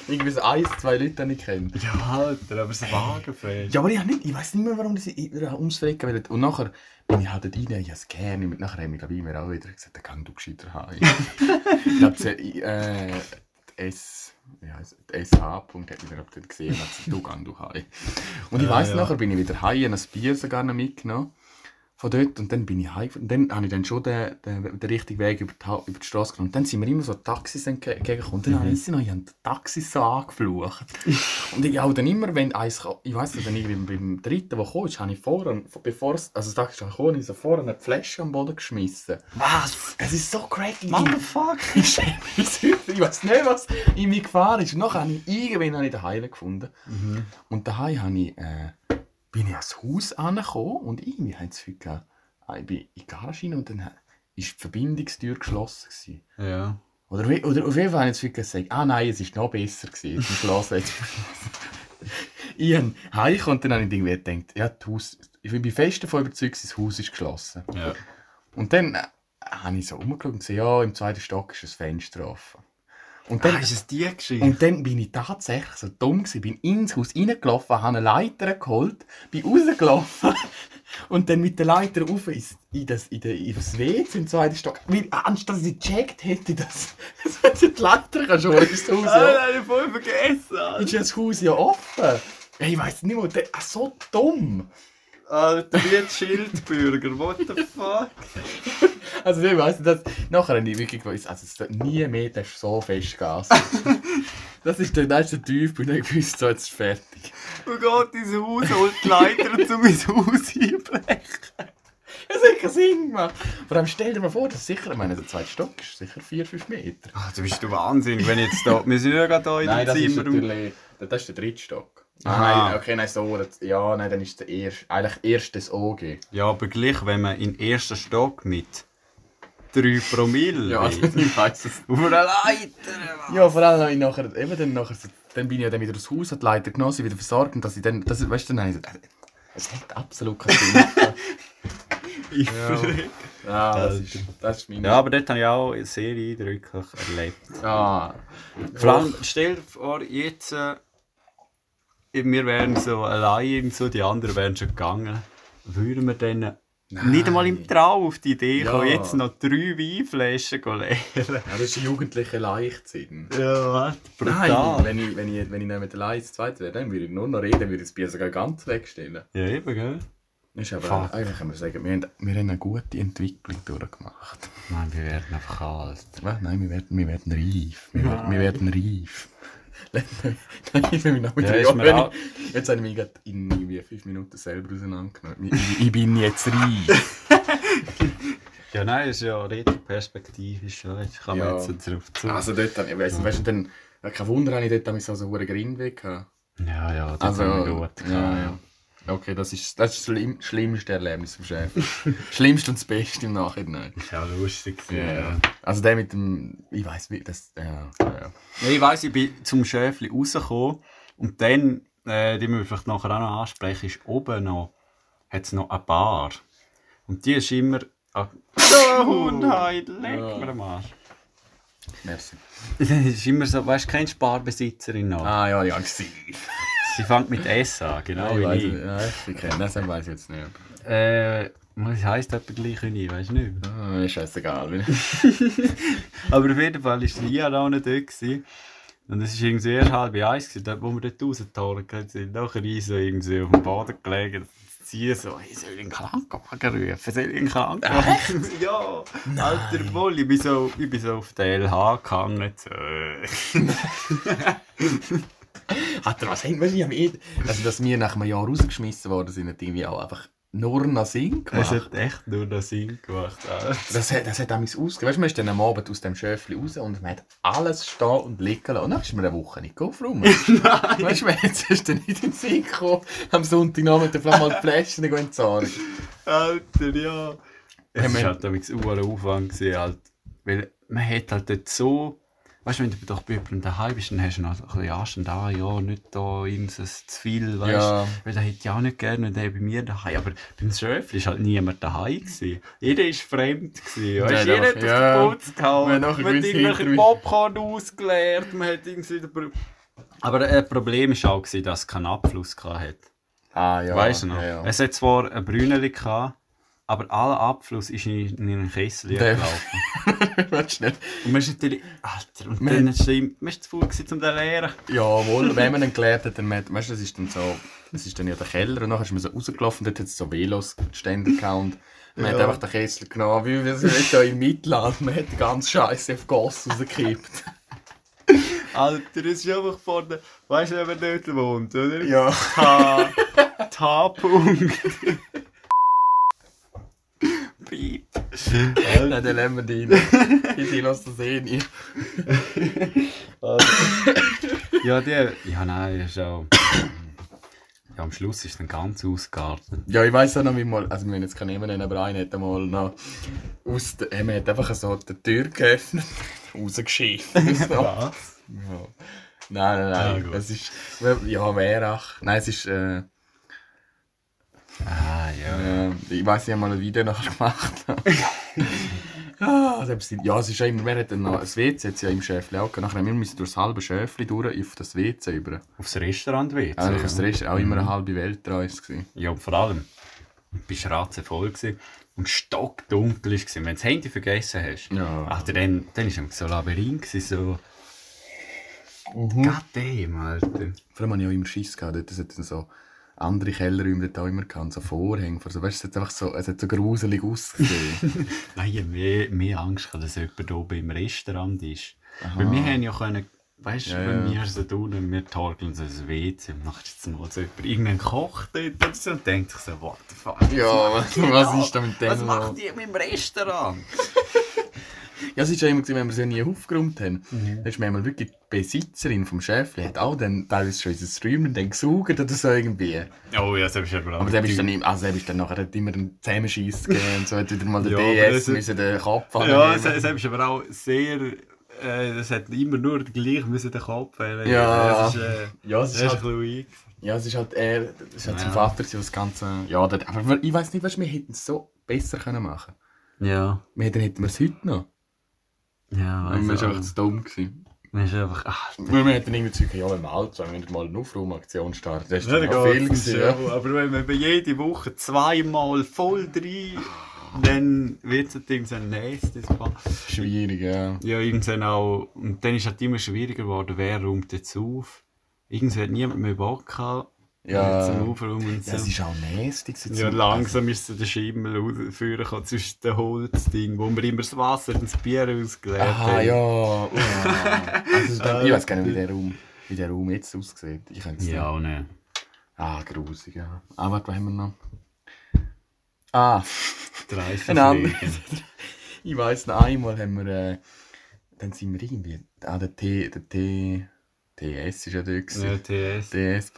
irgendwie so ein, zwei Leute nicht kennt. Ja, Alter, aber das Wagenfest. Ja, aber ich, nicht, ich weiß nicht mehr, warum ich ums Frecken will. Und nachher bin ich halt dort rein, ich habe es gerne. Und nachher haben wir, glaube ich, mir auch wieder gesagt, den kann du gescheiter haben. ich glaube, die, äh, die S... Es? Die SH. Hat mich dann dort gesehen hat gesagt, du kannst du haben. Und ich Ja, weiss, ja. nachher bin ich wieder heim, habe ein Bier sogar noch mitgenommen. Von dort. Und dann bin ich heim. Und dann habe ich dann schon den, den, den richtigen Weg über die, über die Straße genommen. Und dann sind mir immer so Taxis entge- entgegengekommen. Und dann habe ich noch, ich habe die Taxis so angeflucht. Und ich auch dann immer, wenn eins, ich weiss nicht, wenn ich beim, dritten, der kam, ist, habe ich vorher, bevor es, also das Taxi habe ich so vorher eine Flasche am Boden geschmissen. Was? Es ist so cracky. Motherfucker! Ich weiß nicht, was in mir gefahren ist. Und nachher habe ich irgendwann habe ich daheim gefunden. Und daheim habe ich, äh, bin ich ans Haus angekommen und irgendwie habe ich das Gefühl gehabt, ah, ich bin in die Garage rein und dann war die Verbindungstür geschlossen. Gewesen. Ja. Oder, wie- oder auf jeden Fall habe ich das Gefühl gesagt, ah nein, es ist noch besser gewesen. Schloss jetzt. ich habe heimgekommen und dann habe ich irgendwie gedacht, ja, das Haus, ich bin fest davon überzeugt, das Haus ist geschlossen. Ja. Und dann äh, habe ich so umgeschaut und gesehen, ja, im zweiten Stock ist ein Fenster offen. Und dann, Ah, ist es die Geschichte? und dann bin ich tatsächlich so dumm gewesen, bin ins Haus reingelaufen, habe eine Leiter geholt, bin rausgelaufen und dann mit der Leiter rauf ins, in, das, in, das WC im zweiten Stock. Weil, anstatt dass ich gecheckt hätte, dass, dass du die Leiter kannst holen, ist das Haus Ah, ja, nein, ich voll vergessen! Ist das Haus ja offen. Ich weiss nicht mehr, der, ah, so dumm. Alter, wie ein Schildbürger, what the fuck? Also ich weiss nicht, dass, nachher habe ich wirklich gewusst, also es wird nie mehr das ist so fest Gas. das ist der, das ist der Tiefpunkt, ich gewusst, so jetzt ist fertig. Und geht ins Haus, holt die Leiter zu mein Haus einbrechen. Das hat keinen Sinn gemacht. Vor allem stell dir mal vor, das ist sicher, ich meine, der zweite Stock ist sicher 4-5 Meter. Ah, du bist du wahnsinnig, wenn jetzt da... Wir sind ja gerade hier in Nein, dem das ist Zimmer. natürlich, das ist der dritte Stock. Aha. Nein, okay, nein, so, das, ja, nein, dann ist der erste, eigentlich erstes OG. Ja, aber gleich, wenn man in den ersten Stock mit 3 Promille Ja, ist. ich weiß es. Auf einer Leiter! Ja, vor allem habe ich nachher, eben dann nachher, so- dann bin ich ja dann wieder aus Haus, hat die Leiter genommen, sie wieder versorgt und dass ich dann, das, weißt du, dann habe ich gesagt, äh, es hat absolut keinen Sinn. Ich Ja. Ja, das ist, das ist meine... Ja, aber dort habe ich auch sehr eindrücklich erlebt. Ah. Vor allem, stell dir vor, jetzt... Äh, wir wären so allein, so, die anderen wären schon gegangen. Würden wir dann nicht einmal im Traum auf die Idee Ja. kommen, jetzt noch drei Weinflaschen leeren? Ja, das ist jugendliche Leichtsinn. Ja, was? Nein, Brutal. wenn ich, wenn ich, wenn ich nicht mit der Leid zweit wäre, dann würde ich nur noch reden, würde ich das Bier sogar ganz wegstellen. Ja, eben, gell? Ist aber Fuck. eigentlich kann man sagen, wir haben, wir haben eine gute Entwicklung durchgemacht. Nein, wir werden einfach alt. Was? Nein, wir werden, wir werden reif. Wir, werden, wir werden reif. Nein, ich mich noch mit Ja, ist mir auch- Jetzt habe ich mich gerade in irgendwie fünf Minuten selber auseinandergenommen. Ich, ich bin jetzt reif. Ja, nein, ist ja retroperspektivisch. Ja. Jetzt kann man Ja. jetzt darauf zu. Also dort, ich- weißt du, weißt du, dann, ja, kein Wunder, habe ich dort so einen Grinweg gehabt. ja, ja, das Also, haben wir gut. ja, ja. Okay, das ist das, ist das schlimm, schlimmste Erlebnis vom Chef. Schlimmste und das Beste im Nachhinein. Ist ja lustig. Ja, ja. Also der mit dem, ich weiß wie, das, ja, ja. Ja, ich weiss, ich bin zum Schäfli rausgekommen und dann, äh, die müssen wir vielleicht nachher auch noch ansprechen, ist oben noch, hat noch eine Bar. Und die ist immer... Ah, oh, Hundheit, leck Ja. mir am Arsch. Merci. Das ist immer so, weißt du, kennst Sparbesitzerin noch? Ah ja, ja, gewesen. Sie fängt mit S an, genau ich wie weiß, ich. ja, ich kenne das, weiß ich jetzt nicht. Äh, was heisst etwa gleich wie ich, weißt du nicht? Ah, ist scheißegal. Aber auf jeden Fall war Lia auch nicht dort. Gewesen. Und es war irgendwie erst halb eins, gewesen, dort, wo wir dort rausgetorgen sind. Nachher ich so irgendwie auf dem Boden gelegen. Sie so, hey, soll ich einen Krankenwagen rufen? Soll ich einen Krankenwagen Ja! Alter Woll, ich bin so, ich bin so auf der LH gehangen. So. Hat er was hängt? Weißt du, eh, also, dass wir nach einem Jahr rausgeschmissen worden sind, hat irgendwie auch einfach nur noch Sinn Es gemacht. hat echt nur noch Sinn gemacht. Das hat, das hat auch ausgegeben. Weißt du, man ist dann am Abend aus dem Schöfli raus und man hat alles stehen und liegen lassen. Und dann ist mir eine Woche nicht aufräumen. Nein! Weißt du, jetzt ist dann nicht in den Sinn gekommen, am Sonntagnachmittag vielleicht mal die Flaschen entsorgen. Alter, ja. Es Ja, war man- halt damals ein Aufwand, gewesen, halt, weil man hat halt dort so... Weißt du, wenn du doch bei jemandem daheim bist, dann hast du noch ein bisschen Anstand, ah ja, nicht da irgendwas zu viel, weißt du. Ja. Weil der hätte ich auch nicht gerne, wenn der bei mir daheim. Aber beim Schöfli war halt niemand daheim. Gewesen. Jeder war fremd. Gewesen, weißt? Ja, Jeder hat doch, auf ja. den Putz gehauen. Man hat irgendwelche Popcorn ausgeleert. Man hat irgendwie Aber ein Problem war auch, gewesen, dass es keinen Abfluss hatte. Ah, ja. weißt du noch? Ja, ja. Es hat zwar ein Brünneli gehabt, aber aller Abfluss ist in, in einen Kessel gelaufen. Nicht? Und man ist natürlich... Alter, und Man- dann ist man man ist zu faul um den leeren. Jawohl, wenn man ihn gelernt hat, dann hat, weißt du, das ist dann so, das ist dann ja der Keller und nachher ist man so rausgelaufen, dort hat es so Velos-Ständer gehabt und man hat Ja. einfach den Kessel genommen, wie wir sind ja im Mittelland, man hat die ganze Scheiße auf Gas rausgekippt. Alter, es ist einfach vorne... Weißt du, wer dort wohnt, oder? Ja. T. Piep. Nein, dann lassen wir die. Ich die lasse das eh nicht. Ja, die. Ja, nein, ist auch. Ja, am Schluss ist dann ganz ausgeartet. Ja, ich weiss auch noch, wie mal, also wir haben jetzt keinen Namen nennen, aber einer hat einmal noch aus der, er hat einfach so die Tür geöffnet, rausgeschiffen. so. Was? Ja. Nein, nein, Ah, nein. gut. es ist. Ja, Werach. Nein, es ist. Äh, Ah, ja. ich weiß, ich habe mal ein Video nachher gemacht. ja, also, ja, es ist ja immer. Wer hat denn noch. Das WC hat ja im Schäfli auch. Nachher wir müssen durch das halbe Schäfli durch auf das WC über. Aufs Restaurant WC. Eigentlich ja. das Rest auch immer eine halbe Weltreise. Gewesen. Ja, und vor allem. Du bist ratzevoll gewesen und stockdunkel war. Wenn du das Handy vergessen hast, Ja. Alter, dann, dann war es so ein Labyrinth. So. Mhm. Goddamn, Alter. Vor allem habe ich auch immer Schiss gehabt. Dort, hat dann so andere Kellerräume dort auch immer gehabt. So Vorhänge. So, weißt, es hat einfach so, es hat so gruselig ausgesehen. Nein, ich habe mehr, mehr Angst, gehabt, dass jemand oben im Restaurant ist. Weil wir haben ja können, weißt du, Ja, wenn ja. wir so tun und wir torkeln so ins WC und nachher ist jetzt mal so jemand irgendeinen Koch dort oder so und denkt sich so, what the fuck. ja, was, was ist da mit dem Was macht die mit dem Restaurant? Ja, es ist ja immer, gewesen, wenn wir sie nie aufgeräumt haben. Mhm. Da ist manchmal wirklich die Besitzerin vom Schäfli, hat auch dann teilweise schon unser Streamer dann gesaugt oder so irgendwie. Oh ja, das ist aber Aber der ist dann, also der ist dann nachher hat immer einen Zusammenschiss gegeben und so, hat wieder mal den Ja, aber DS das- müssen den Kopf Ja, es, annehmen. es ist aber auch sehr... Äh, es hat immer nur gleich müssen den Kopf wählen. Ja. Das ist, äh, Ja, es das ist halt, weak. ja, es ist halt er, das ist halt sein Ja. Vater, gewesen, das Ganze, ja, der, aber ich weiß nicht, du, wir hätten es so besser können machen Ja. wir hätten, hätten wir es heute noch. Ja, Also, wir also, waren einfach zu dumm. Gewesen. man ist einfach... Ach, Weil wir hätten irgendwie gesagt, ja, wenn wir alt sind, wenn wir mal eine Aufraumaktion starten, das ist Ja, auch viel gewesen, ja. Aber wenn man bei jede Woche zweimal voll rein, dann wird es halt irgendwann nächstes Mal. Schwierig, ja. Ja, irgendwann auch. Und dann ist es halt immer schwieriger geworden, wer räumt jetzt auf. Irgendwann hat niemand mehr Bock gehabt. Ja. Zum und so. Ja, es ist auch nasty. gewesen Ja, langsam ist so der Schimmel rausführen kommen zwischen den Holzding, wo wir immer das Wasser und das Bier ausgeleert Aha, haben. ja. Oh. Also, dann, ich weiß gar nicht, wie der Raum, wie der Raum jetzt aussieht. Ich Ja, nicht. ne. Ah, grusig, ja. Ah, warte, was haben wir noch? Ah, Drei ich weiss noch, einmal haben wir, äh, dann sind wir irgendwie, ah, der T, der T, TS ist ja dort TS. TS.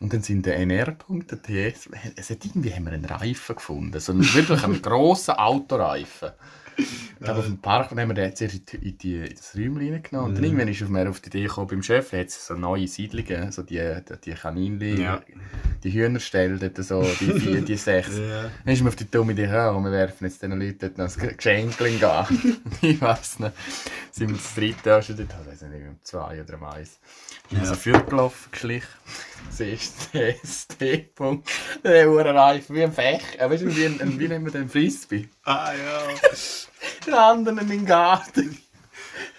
Und dann sind der NR-Punkt, der TS, es hat irgendwie haben wir einen Reifen gefunden, so einen, wirklich einen grossen Autoreifen. Ich glaube, auf dem Park haben wir den zuerst in, die, in, die, in das Räumchen reingenommen. Und dann irgendwann ist auf mir auf die Idee gekommen, beim Chef hat es so neue Siedlungen, so die, die, die Kaninchen, Ja. die Hühnerställe, dort so, die vier, die sechs. Ja. Dann ist mir auf die dumme Idee gekommen, wir werfen jetzt diesen Leuten dort noch ein Geschenk an. ich weiß nicht. Sind wir das dritte Jahr schon dort, ich weiß nicht, um zwei oder um eins. Ich bin Ja. so vorgelaufen, geschlichen. Siehst du, der ST-Punkt. Der Uhrenreifen wie ein Fech. Äh, weißt du, wie, ein, wie nennen wir den Frisbee? Ah ja. Der andere in den Garten.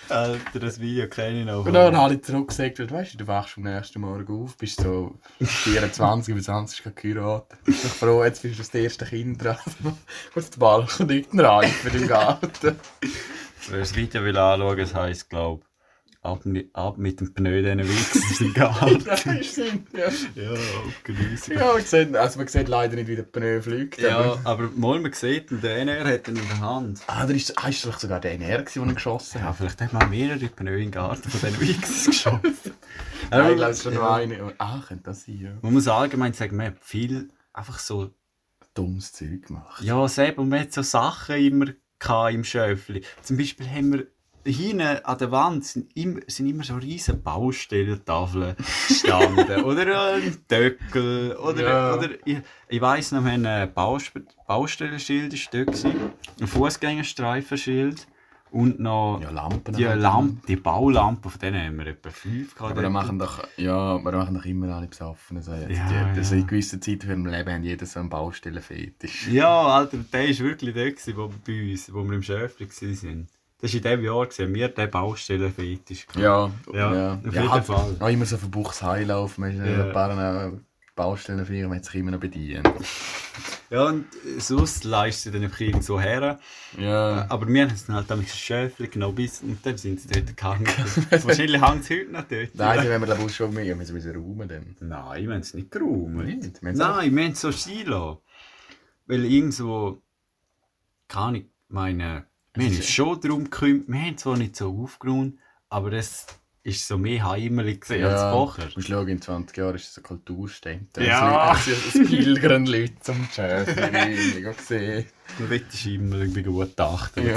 Alter, das Video kenne ich noch. Und dann habe ich zurückgesagt, weißt du, du wachst am nächsten Morgen auf, bist so 24 oder 20 gerade geheiratet. Bist doch froh, jetzt bist du das erste Kind dran. Auf den Balkon liegt ein Reifen im Garten. Wer das Video will anschauen, das heisst, glaube ab, mi- ab mit dem Pneu diesen Wichsen im Garten. Das ist Sinn, ja. ja, abgewiesen. Ja, man sieht, also man sieht leider nicht, wie der Pneu fliegt. Ja, aber- aber mal man sieht, und der NR hat ihn in der Hand. Ah, da ist, ah, ist doch sogar der NR, gewesen, den er geschossen Ja, hat. vielleicht hat man mehrere Pneu im Garten von diesen Wichsen geschossen. Nein, ich glaube, es ist schon ja. nur eine. Ah, könnte das sein, ja. Man muss allgemein sagen, man hat viel einfach so Dummes Zeug gemacht. Ja, selber, und man hat so Sachen immer im Schöfli. Zum Beispiel haben wir hinten an der Wand sind immer, sind immer so riesen Baustellentafeln gestanden. oder ein Döckel. Oder, Ja. oder ich, ich weiss noch, wir haben ein Baustellenschild ist dort ein Fußgängerstreifenschild und noch Ja, Lampen. die. Lampe, die Baulampen, von denen haben wir etwa fünf gehabt. Aber da machen doch, ja, aber da machen doch immer alle besoffen. Also, Ja, ja, die, also ja. in gewissen Zeiten im Leben haben jeder so einen Baustellenfetisch. Ja, Alter, der war wirklich der, gewesen, wo bei uns, wo wir im Schöfli waren. Das war in diesem Jahr, gewesen, wir den Baustellenfetisch. Ja, Ja, ja. auf ja jeden halt Fall. Auch immer so von Buchsheil laufen. Man ist Ja. ja. ein paar äh, Baustellenfirmen hat sich immer noch bedient. Ja, und sonst leistet sie dann einfach irgendwo her. Ja. Aber wir haben es dann halt ein Schöfli genommen bis, und dann sind sie dort gehangen. Wahrscheinlich hängen sie heute noch dort. Nein, sie haben wir glaube ich schon mehr. Wir müssen müssen räumen dann. Nein, wir haben es nicht geräumt. Nicht? Wir Nein, wir haben es so stehen lassen. Weil irgendwo, keine Ahnung, meine, wir haben uns schon darum gekümmert, wir haben zwar nicht so aufgeräumt, aber es ist so mehr heimelig gewesen als vorher. Du musst schauen, in 20 Jahren ist es eine Kulturstätte. Ja. Es, pilgern Leute zum Schäfer. Ich habe gesehen. Du willst immer irgendwie gut achten. Ja.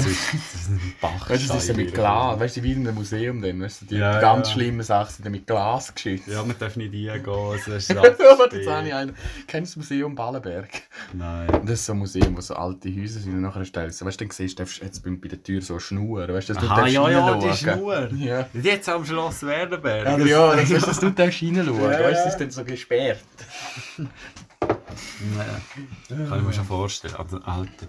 Bach. Weißt du, das ist ja mit Glas. Weißt du, wie in einem Museum dann. Weißt du, die Ja, ganz ja. schlimmen Sachen sind mit Glas geschützt. Ja, man darf nicht reingehen. Das ist Aber jetzt habe ich einen. Kennst du das Museum Ballenberg? Nein. Das ist so ein Museum, wo so alte Häuser sind und nachher stellst du, weißt du, dann siehst du, jetzt bei der Tür so eine Schnur, weißt du, du Aha, ja, ja, die Schnur. Ja. Jetzt am Schloss Werdenberg. Ja, ja, das du, dass du darfst reinschauen, Ja, weißt du, das ist dann so gesperrt. Ja. Kann ich mir schon vorstellen. Aber Alter,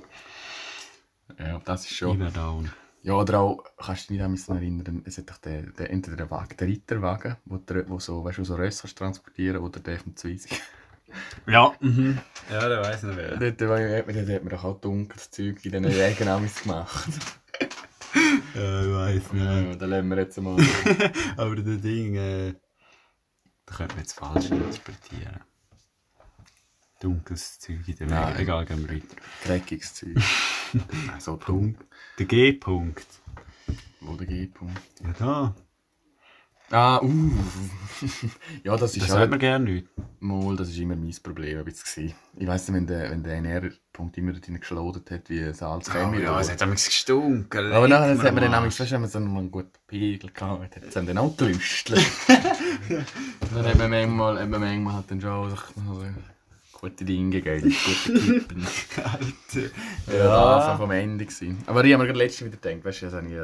Ja, das ist schon. Überdown. Ja, oder auch, kannst du dich nicht an mich erinnern, es hat doch den, den, entweder den Wagen, den Ritterwagen, wo, der, wo so, weißt du, so Rösser kannst transportieren oder den vom Zweisig. Ja, mhm. Ja, der weiß nicht wer. Dort, war- hat man- dort hat man doch auch dunkles Zeug in diesen amigs gemacht. Ja, ich weiß Ja, ja, dann lassen wir jetzt mal. Aber das Ding, äh, da könnte man jetzt falsch interpretieren. Dunkles Zeug in der. Welt. Egal, gehen wir weiter. Dreckiges Zeug. So dumm. Der G-Punkt. Wo der G-Punkt? Ja, da. Ah, uh. ja, das ist Das hört man gerne nicht. mal, das ist immer mein Problem ein bisschen. gewesen. Ich weiss nicht, wenn der, wenn der NR-Punkt immer dort geschlodert hat, wie Salz Oh, ja, es hat damals gestunken. Aber nachher hat man dann nämlich, weißt du, wenn man so einen guten Pegel gehabt hat, es dann auch gelüstelt. dann hat man manchmal, hat man manchmal halt dann schon also, gute Dinge gegeben, gute Kippen. Alter. Ja, das war vom Ende. Gewesen. Aber ich habe mir gerade letztens wieder gedacht, weißt du, das habe ich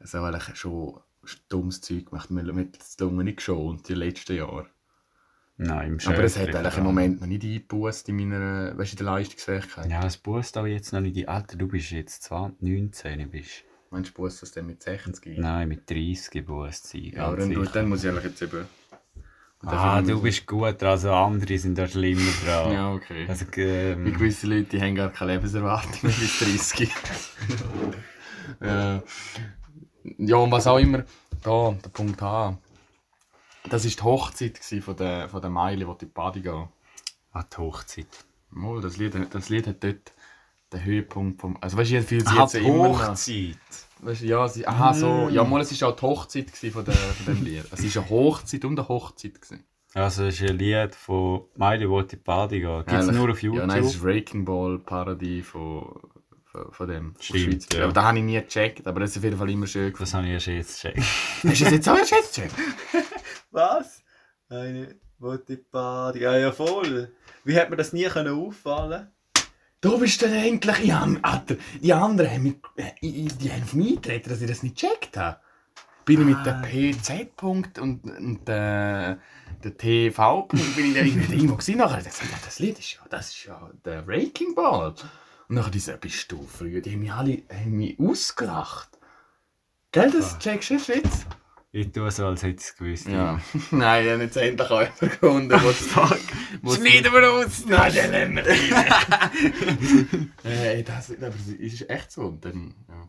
also eigentlich schon dummes Zeug gemacht. Haben das Lunge nicht geschont die letzten Jahre. Nein, im Aber es hat eigentlich im. Moment noch nicht eingebusst in meiner, weißt du, in der Leistungsfähigkeit. Ja, es boost aber jetzt noch nicht. Die Alter, du bist jetzt 20, 19, bist. Meinst du, boost das dann mit 60? Nein, mit 30 geboost sein. Ja, aber dann, dann muss ich eigentlich jetzt eben... Ah, du bist gut, also andere sind da schlimmer dran. Ja, okay. Also, Wie ähm, gewisse Leute die haben gar keine Lebenserwartung mehr bis 30. ja. ja, und was auch immer, da, der Punkt H. Das war die Hochzeit von der, von der Meile, die in die Party gehen. an die Hochzeit. Mal, das, Lied, das Lied hat dort den Höhepunkt vom. Also, weißt du, fühle sie Ah, jetzt immer noch. Weißt du, ja, sie, aha, so. Ja, mal, es war auch die Hochzeit von, der, von dem Lied. Es war eine Hochzeit und eine Hochzeit. Gewesen. Also, es ist ein Lied von Miley, wo die Party geht. Gibt es nur auf YouTube? Ja, nein, es ist Breaking Ball Parodie von, von, von dem. Stimmt, Schweizer. ja. Aber da habe ich nie gecheckt, aber das ist auf jeden Fall immer schön gefunden. das habe ich erst jetzt gecheckt. Hast du das jetzt auch erst jetzt gecheckt? Was? Eine, wo die Party... Ja, ja, voll. Wie hat mir das nie können auffallen Du bist dann endlich. Ja, Alter, die anderen haben, mich, äh, die die haben auf mich getreten, dass ich das nicht gecheckt habe. Bin ich mit dem PZ-Punkt und, und äh, der TV-Punkt bin ich irgendwie irgendwo gesehen. Nachher habe ich gesagt, ja, das Lied ist ja, das ist ja der Breaking Ball. Und nachher diese, bist du früher, die haben mich alle haben mich ausgelacht. Gell, das checkst du jetzt? Ich tue so, als hätte ich es gewusst. Ja. Nein, ich habe jetzt endlich auch jemanden gefunden, was fuck. Schneiden wir aus! Nein, den nehmen wir rein. Hey, das, das ist echt so. Und Dann, ja.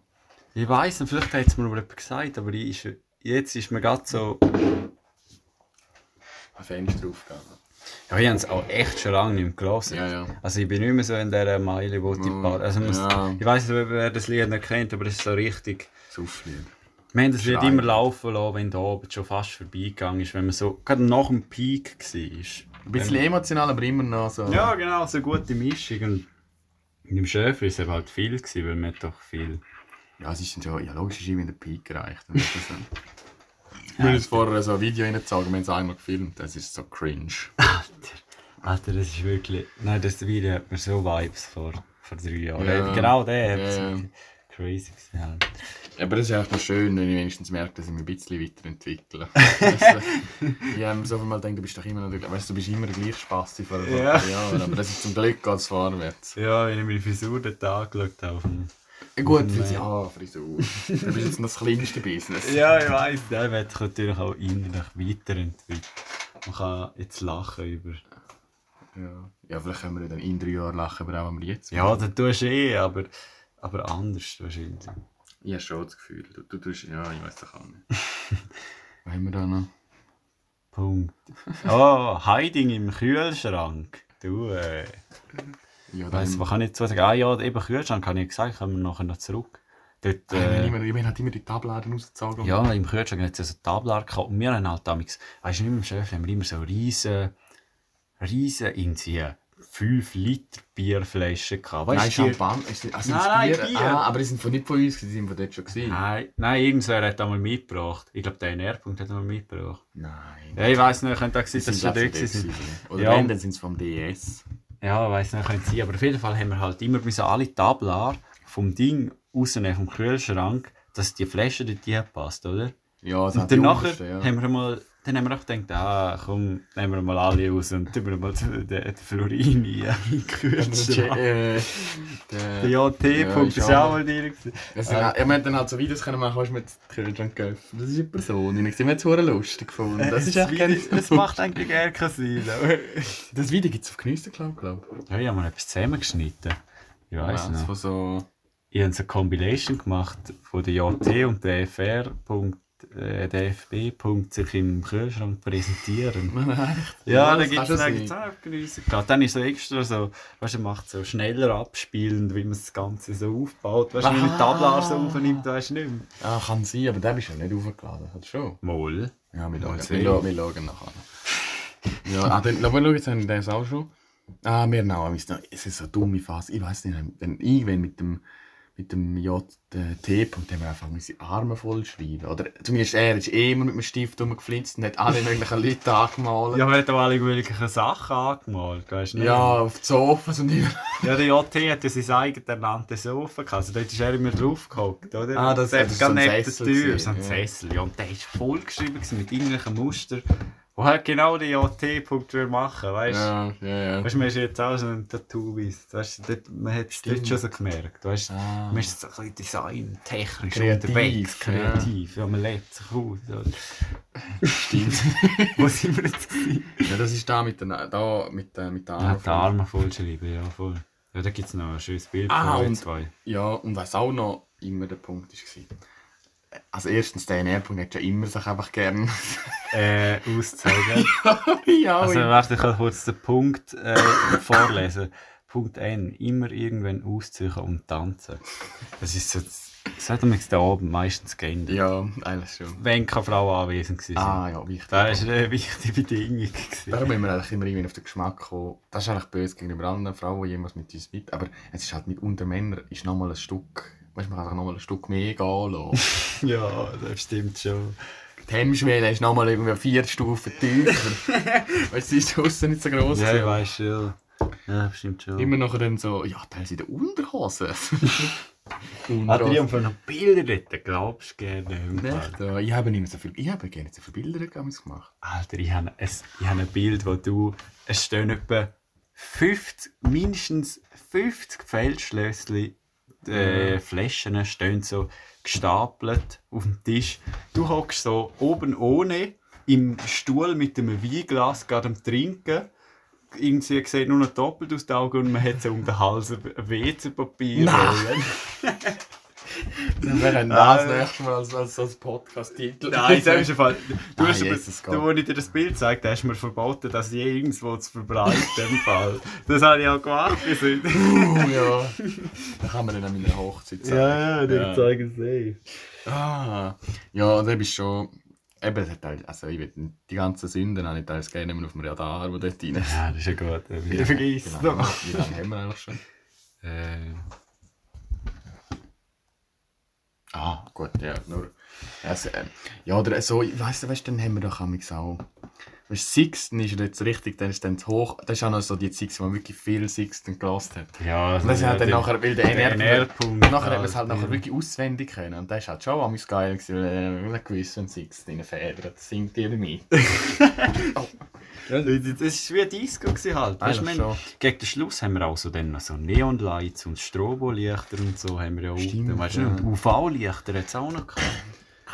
Ich weiss, und vielleicht hat es mir mal jemand gesagt, aber ich, ist- jetzt ist mir gerade so... Ein Fenster aufgegangen. Ja, ich habe es auch echt schon lange nicht mehr gelesen. Ja, ja. Also ich bin nicht mehr so in dieser Meile, wo die Mm. Also muss, ja. Ich weiß nicht, wer das Lied nicht kennt, aber es ist so richtig... Sufflied. Haben das Schreiben. immer laufen lassen, wenn der Abend schon fast vorbeigegangen ist, wenn man so gerade nach dem Peak war. Ein bisschen emotional, aber immer noch so. Ja, genau, so eine gute Mischung. Und dem Schäfer war es halt viel, gewesen, weil man hat doch viel... Ja, es ist dann schon, ja logisch, ist immer der Peak so- Wir haben jetzt vorher so ein Video reingezogen, wir haben es einmal gefilmt, das ist so cringe. Alter, das ist wirklich... Nein, das Video hat mir so Vibes vor, vor drei Jahren. Ja. Genau der hat Ja, es ja. wirklich crazy gewesen. Aber das ist einfach noch schön, wenn ich wenigstens merke, dass ich mich ein bisschen weiterentwickle. ich habe mir so mal gedacht, du bist doch immer noch weißt, du, bist immer der gleiche Spaß vor ein Ja. paar Jahren, aber das ist zum Glück geht es vorwärts. Ja, wenn ich meine Frisur dort angeschaut habe. Ja, gut, ja, Frisur. Du bist jetzt noch das kleinste Business. Ja, ich weiss. Der wird sich natürlich auch innerlich weiterentwickeln. Man kann jetzt lachen über... Ja. ja, vielleicht können wir dann in drei Jahren lachen über auch, was wir jetzt Ja, das tust du eh, aber, aber anders wahrscheinlich. Ich habe schon das Gefühl, du, du tust, ja, ich weiß doch auch nicht. was haben wir da noch? Punkt. Oh, Hiding im Kühlschrank. Du, äh... Ja, Weiss, was kann ich dazu sagen? Ah ja, eben Kühlschrank habe ich gesagt, kommen wir nachher noch zurück. Dort, Äh, äh, immer, ich hat immer die Tabladen rausgezogen. ja, im Kühlschrank hat es so Tablar gehabt. Und wir haben halt damals, weißt du, nicht mehr im Chef, haben wir immer so riesen, riesen, irgendwie 5 Liter Bierflaschen gehabt. Nein, Weißt die- Champagner. Also Nein, nein, Bier, Bier. Ah, aber die sind von nicht von uns, die sind von dort schon gesehen. Nein, nein, irgendwer hat einmal mitgebracht. Ich glaube, der NR-Punkt hat einmal mitgebracht. Nein. Ja, ich weiss nicht, könnte auch sein, dass sie dort ich, gewesen. Oder Ja. wenn, dann sind sie vom DS. Ja, weiss nicht, könnte sein. Aber auf jeden Fall haben wir halt immer müssen alle Tablar vom Ding rausnehmen, vom Kühlschrank, dass die Flasche dort passt, oder? Ja, das Und unterste, ja. haben wir mal, dann haben wir auch gedacht, ah, komm, nehmen wir mal alle raus und tun wir mal den, den Florini in den Kühlschrank. Äh, Der Ja, ist auch mal das ja, wir haben dann halt so Videos können machen, weißt du, mit Kühlschrank geöffnet. Das ist eine Person. Und ich habe es lustig gefunden. Das ist echt ganz Das macht eigentlich gar keinen Sinn. Das Video gibt es auf Genüsse, glaube ich. Ja, ich habe mal etwas zusammengeschnitten. Ich weiss Ja, von so... Ich habe so eine Compilation gemacht von der JT und der FR. Äh, DFB. Punkt sich im Kühlschrank präsentieren. Ja, da das gibt es dann Genüsse. gehabt. Dann ist so extra so, weißt du, er macht so schneller abspielend, wie man das Ganze so aufbaut. Weißt du, Ah. die Tablar so aufnimmt, weißt du nicht mehr. Ah, kann sein, aber der bist du ja nicht aufgeladen. Hat schon. Moll. Ja, wir schauen, sehen. wir, schauen- wir schauen nachher. Ja, ah, dann, schau, jetzt haben wir das auch schon. Ah, wir noch. Es ist so eine dumme Phase. Ich weiß nicht, wenn irgendwann mit dem, mit dem JT-Punkt haben wir einfach unsere Arme voll schreiben. Oder zumindest er ist eh immer mit dem Stift rumgeflitzt und hat alle möglichen Leute angemalt. Ja, er hat auch alle möglichen Sachen angemalt, weißt du nicht? Ja, auf die Sofas und immer. Ja, der JT hat ja sein eigenes ernanntes Sofa gehabt. Also dort ist er immer drauf gehockt, oder? Ah, das- das ist hat so der Sessel Tür, so ein. Sessel. Ja, und der war voll geschrieben gewesen mit irgendwelchen Muster, wo halt genau den JT-Punkt machen weißt du? Ja, ja, ja. Weißt du, man ist jetzt auch so ein tattoo weißt du, dort, man hat es dort schon so gemerkt, weißt du. Ah. Man ist so ein bisschen Design, technisch Kreativ, unterwegs, ja. kreativ, ja, man lebt sich aus. So. Stimmt. Wo sind wir jetzt ja, das ist da mit den, da mit, äh, mit den Ja, Armen. die Arme voll schreiben, ja voll. Ja, da gibt es noch ein schönes Bild Ah, von und- zwei. Ja, und was auch noch immer der Punkt war. Also erstens, der NR-Punkt hat ja immer sich einfach gern. Äh, auszeigen. ja, Also, warte, ich kann kurz den Punkt äh, vorlesen. Punkt N. Immer irgendwann ausziehen und tanzen. Das ist so, hat man da oben meistens geändert. ja, eigentlich schon. Wenn keine Frau anwesend war. Ah ja, wichtig. Das war eine wichtige Bedingung. Darum müssen wir eigentlich immer irgendwie auf den Geschmack kommen. Das ist eigentlich böse gegenüber anderen Frauen, die jemals mit uns mit. Aber es ist halt mit unter Männern ist noch mal ein Stück. Weißt du, man kann sich noch mal ein Stück mehr gehen lassen. Ja, das stimmt schon. Die Hemmschwelle ist noch mal irgendwie vier Stufen tiefer. weißt du, sie ist draussen nicht so gross. Ja, ich weiß schon. Ja, stimmt schon. Immer noch dann so, ja, teilweise in der Unterhose. Adrian, von noch Bilder dort, glaubst du gerne? Ja, ich habe nicht mehr so viel, ich habe gerne so viele Bilder gemacht. Alter, ich habe ein, ich habe ein Bild, wo du, es stehen etwa 50, mindestens 50 Feldschlössli, äh, Flaschen stehen so gestapelt auf dem Tisch. Du hockst so oben ohne im Stuhl mit einem Weinglas gerade am Trinken. Irgendwie sieht nur noch doppelt aus den Augen und man hat so um den Hals ein WC-Papier. Wir können das nächste Mal als, als, als Podcast-Titel. Nein, das ist Fall. Du Ah, hast Jesus mir, du, als ich dir das Bild zeigte, hast du mir verboten, das je irgendwo zu verbreiten. im Fall. Das habe ich auch gemacht. bis heute. Uh, ja. Da kann man dann an meiner Hochzeit sagen. ja, die Ja. zeigen es eh. Ah, ja, und dann bist schon. Eben, halt, also ich will die ganzen Sünden habe ich teils gerne mehr auf dem Radar, die dort rein Ja, das ist ja gut. Wie Wieder vergisst noch. wie lange haben wir eigentlich schon? Äh, Ah, gut, ja, nur. Also, äh, ja, oder so, ich weiss, weißt, dann haben wir doch auch. Weißt, Sixten ist ja jetzt richtig, dann ist dann zu hoch. Das ist auch noch so die Six, wo man wirklich viel Sixten gelassen hat. ja, Und das ist halt dann nachher, weil der der NR, NR-Punkt. nachher hat man es halt ja. nachher wirklich auswendig können. Und das ist halt schon amigs geil gewesen, weil man nicht gewusst, wenn Six deine Federn, das singt jeder mit. Das ist wie ein Disco halt. Weißt, haben- schon. gegen den Schluss haben wir auch so, dann so Neonlights und Strobolichter und so haben wir ja auch. Stimmt, weißt ja. und UV-Lichter hat es auch noch gehabt.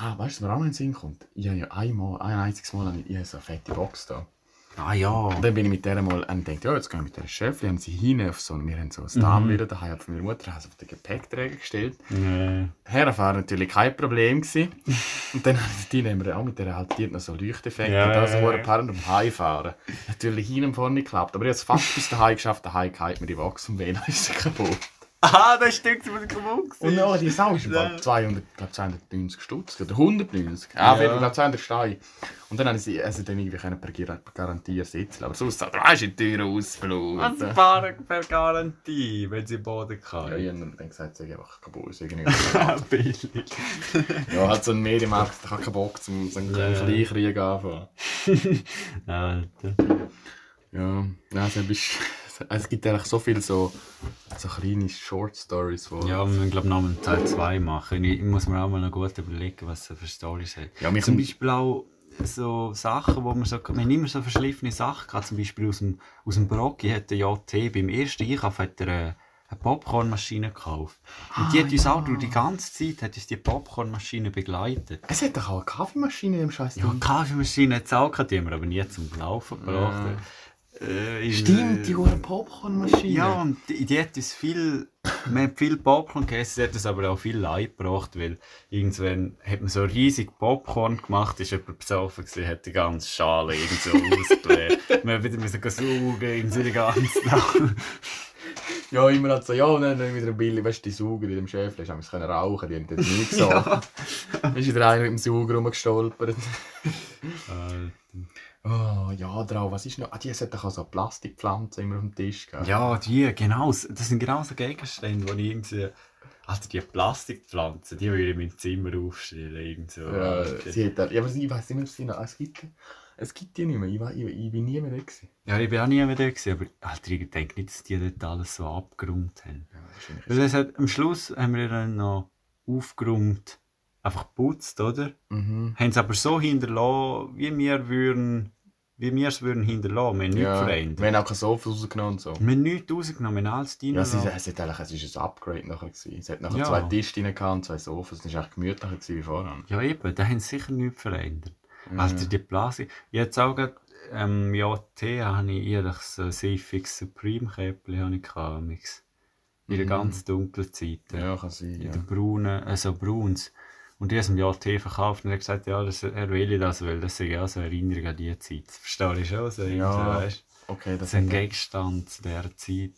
Ah, weißt du, was mir auch noch in den Sinn kommt? Ich habe ja einmal, ein einziges Mal, ich ich habe so eine fette Box da. Ah ja. Und dann bin ich mit der mal und dachte, ja, jetzt gehen wir mit der Schöffli, haben sie hin auf so, wir haben so ein Mhm. Darmweder daheim von meiner Mutter, haben sie auf den Gepäckträger gestellt. Nee. Herfahren natürlich kein Problem gewesen. Und dann die nehmen wir auch mit der halt die noch so Leuchteffekte Ja, und das ja. ein paar um Heimfahren. Natürlich hin und vorne geklappt, aber ich habe es fast bis daheim geschafft, daheim geht mir die Box und wen ist kaputt. Ah, das Stück zu kaputt Und noch, die Sau ist Ja. ja. 200, glaub, 290 Stutz oder 190. Ah, Ja. jeden Fall glaub, 200 Steine. Und dann haben sie also dann irgendwie können per Gar- Garantie sitzen. Aber sonst hat er die Tür ausgeflogen. Was fahren per Garantie, wenn sie Boden Ja, kann? ich habe dann gesagt, sie einfach kaputt. ist irgendwie- Billig. ja, hat so ein Medienmarkt, der hat keinen Bock, zum so einen Ja. Kleinkrieg anfangen. Alter. Ja, ja also, bist, es gibt eigentlich so viele so, so kleine Short Stories. Wo, Ja, müssen glaube ich noch einen Teil 2 machen. Ich, ich muss mir auch mal noch gut überlegen, was für Storys hat. Ja, Zum Beispiel auch so Sachen, wo man so, wir haben immer so verschliffene Sachen gehabt. Zum Beispiel aus dem, aus dem Brocki hat der JT beim ersten Einkauf hat er eine, eine Popcornmaschine gekauft. Und die Ah, hat uns ja. auch durch die ganze Zeit hat uns die Popcornmaschine begleitet. Es hat doch auch eine Kaffeemaschine in dem Scheiß. Ja, die Kaffeemaschine hat es auch gehabt, die haben wir aber nie zum Laufen gebracht. Äh, Stimmt, die gute Popcornmaschine. Ja, und die, die hat uns viel, wir haben viel Popcorn gegessen, sie hat uns aber auch viel Leid gebracht, weil irgendwann hat man so riesig Popcorn gemacht, ist jemand besoffen gewesen, hat die ganze Schale irgend so ausgeleert. wir haben wieder müssen saugen, irgendwie die ganze Nacht. Ja, immer halt so, ja, und dann wieder ein Billy, weißt du, die Sauger in dem Schäfle, haben können rauchen, die haben das nie gesagt. Dann ist wieder einer mit dem Sauger rumgestolpert. Oh, ja, drauf, was ist noch? Ah, die hat doch auch so Plastikpflanzen immer auf dem Tisch gehabt. ja, die, genau, das sind genau so Gegenstände, die ich irgendwie... Also die Plastikpflanzen, die würde ich in meinem Zimmer aufstellen. Irgend so. Ja, sie hat ja, aber ich weiß nicht mehr, ob sie noch, es gibt, es gibt die nicht mehr, ich, wei- ich, ich bin nie mehr da gewesen. Ja, ich bin auch nie mehr da, gewesen, aber Alter, ich denke nicht, dass die dort alles so abgeräumt haben. Ja, wahrscheinlich Weil hat, am Schluss haben wir dann noch aufgeräumt, einfach geputzt, oder? Mhm. Haben es aber so hinterlassen, wie wir würden, wie wir es würden hinterlassen. Wir haben nichts Ja, wir verändert. haben auch kein Sofa rausgenommen und so. Wir haben nichts rausgenommen, wir haben alles drin Ja, es, ist, gelassen. es, hat eigentlich, es ist ein Upgrade nachher gewesen. Es hat nachher Ja. zwei Tische drin gehabt und zwei Sofas. Es war echt gemütlicher gewesen wie voran. Ja eben, da haben sie sicher nichts verändert. Mhm. Alter, die Blase. Jetzt auch gerade, ähm, JT habe ich ehrlich so ein Safix Supreme Käppli habe ich gehabt. In der Mhm. ganz dunklen Zeit. Ja, kann sein. in Ja. der braunen, also Bruns. Und die haben ja Tee verkauft und er hat gesagt, ja, das, er will das, weil das sei ja so eine Erinnerung an diese Zeit. Verstehe ich schon. So, Ja. weißt, Okay, das das ist ein Gegenstand zu dieser Zeit.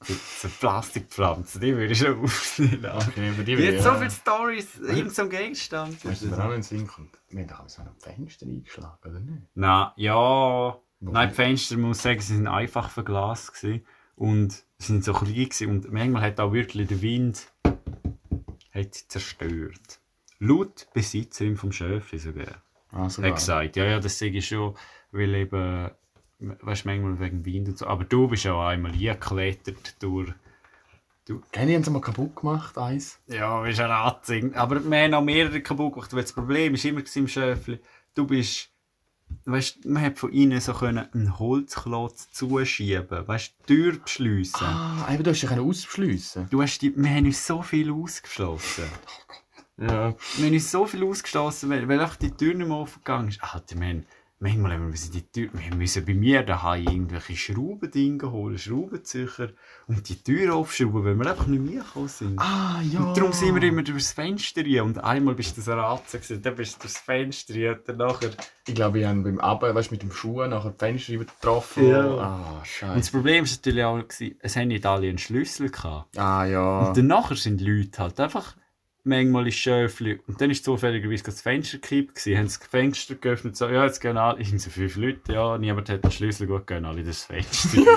So, so Plastikpflanzen, die würde ich schon aufnehmen. Okay, über die will hat so viele Stories, so ein Gegenstand. Weißt du, mir auch in den Sinn kommt? Wir haben doch auch so ein Fenster eingeschlagen, oder nicht? Nein, ja. Nein, die Fenster, muss ich sagen, sie sind einfach verglast gewesen. und sie sind so klein gewesen. und manchmal hat auch wirklich der Wind hat sie zerstört. Laut Besitzerin vom Schöfli sogar. Ah, Hat sogar. gesagt, ja, ja, das sehe ich schon, weil eben, weißt du, manchmal wegen Wind und so. Aber du bist ja auch einmal eingeklettert durch. Kenny haben sie mal kaputt gemacht, eins. Ja, bist ein Ratzing. Aber wir haben auch mehrere kaputt gemacht. weil Das Problem war immer im Schöfli, du bist. Weißt, man hat von innen so können einen Holzklotz zuschieben, weißt, die Tür beschliessen. Ah, eben, du hast dich ausschliessen. Du hast die, wir haben uns so viel ausgeschlossen. Ja. Wir haben uns so viel ausgeschlossen, weil, weil einfach die Tür nicht mehr aufgegangen ist. Alter, wir haben, manchmal haben wir müssen die Tür, wir müssen bei mir daheim irgendwelche Schraubendinge holen, Schraubenzücher und die Tür aufschrauben, weil wir einfach nicht mehr gekommen sind. Ah, ja. Und darum sind wir immer durchs Fenster rein. Und einmal bist du so Ratze gewesen, dann bist du durchs Fenster rein und dann nachher... Ich glaube, wir haben beim Abend, weißt, mit dem Schuh nachher die Fenster getroffen. Ja. Ah, Und das scheiße. Problem war natürlich auch, es haben nicht alle einen Schlüssel gehabt. Ah, ja. Und dann nachher sind die Leute halt einfach manchmal ins Schöfli. Und dann ist zufälligerweise das Fenster gekippt gewesen, haben das Fenster geöffnet, so, ja, jetzt gehen alle, irgendwie so fünf Leute, ja, niemand hat den Schlüssel, gut, gehen alle das Fenster.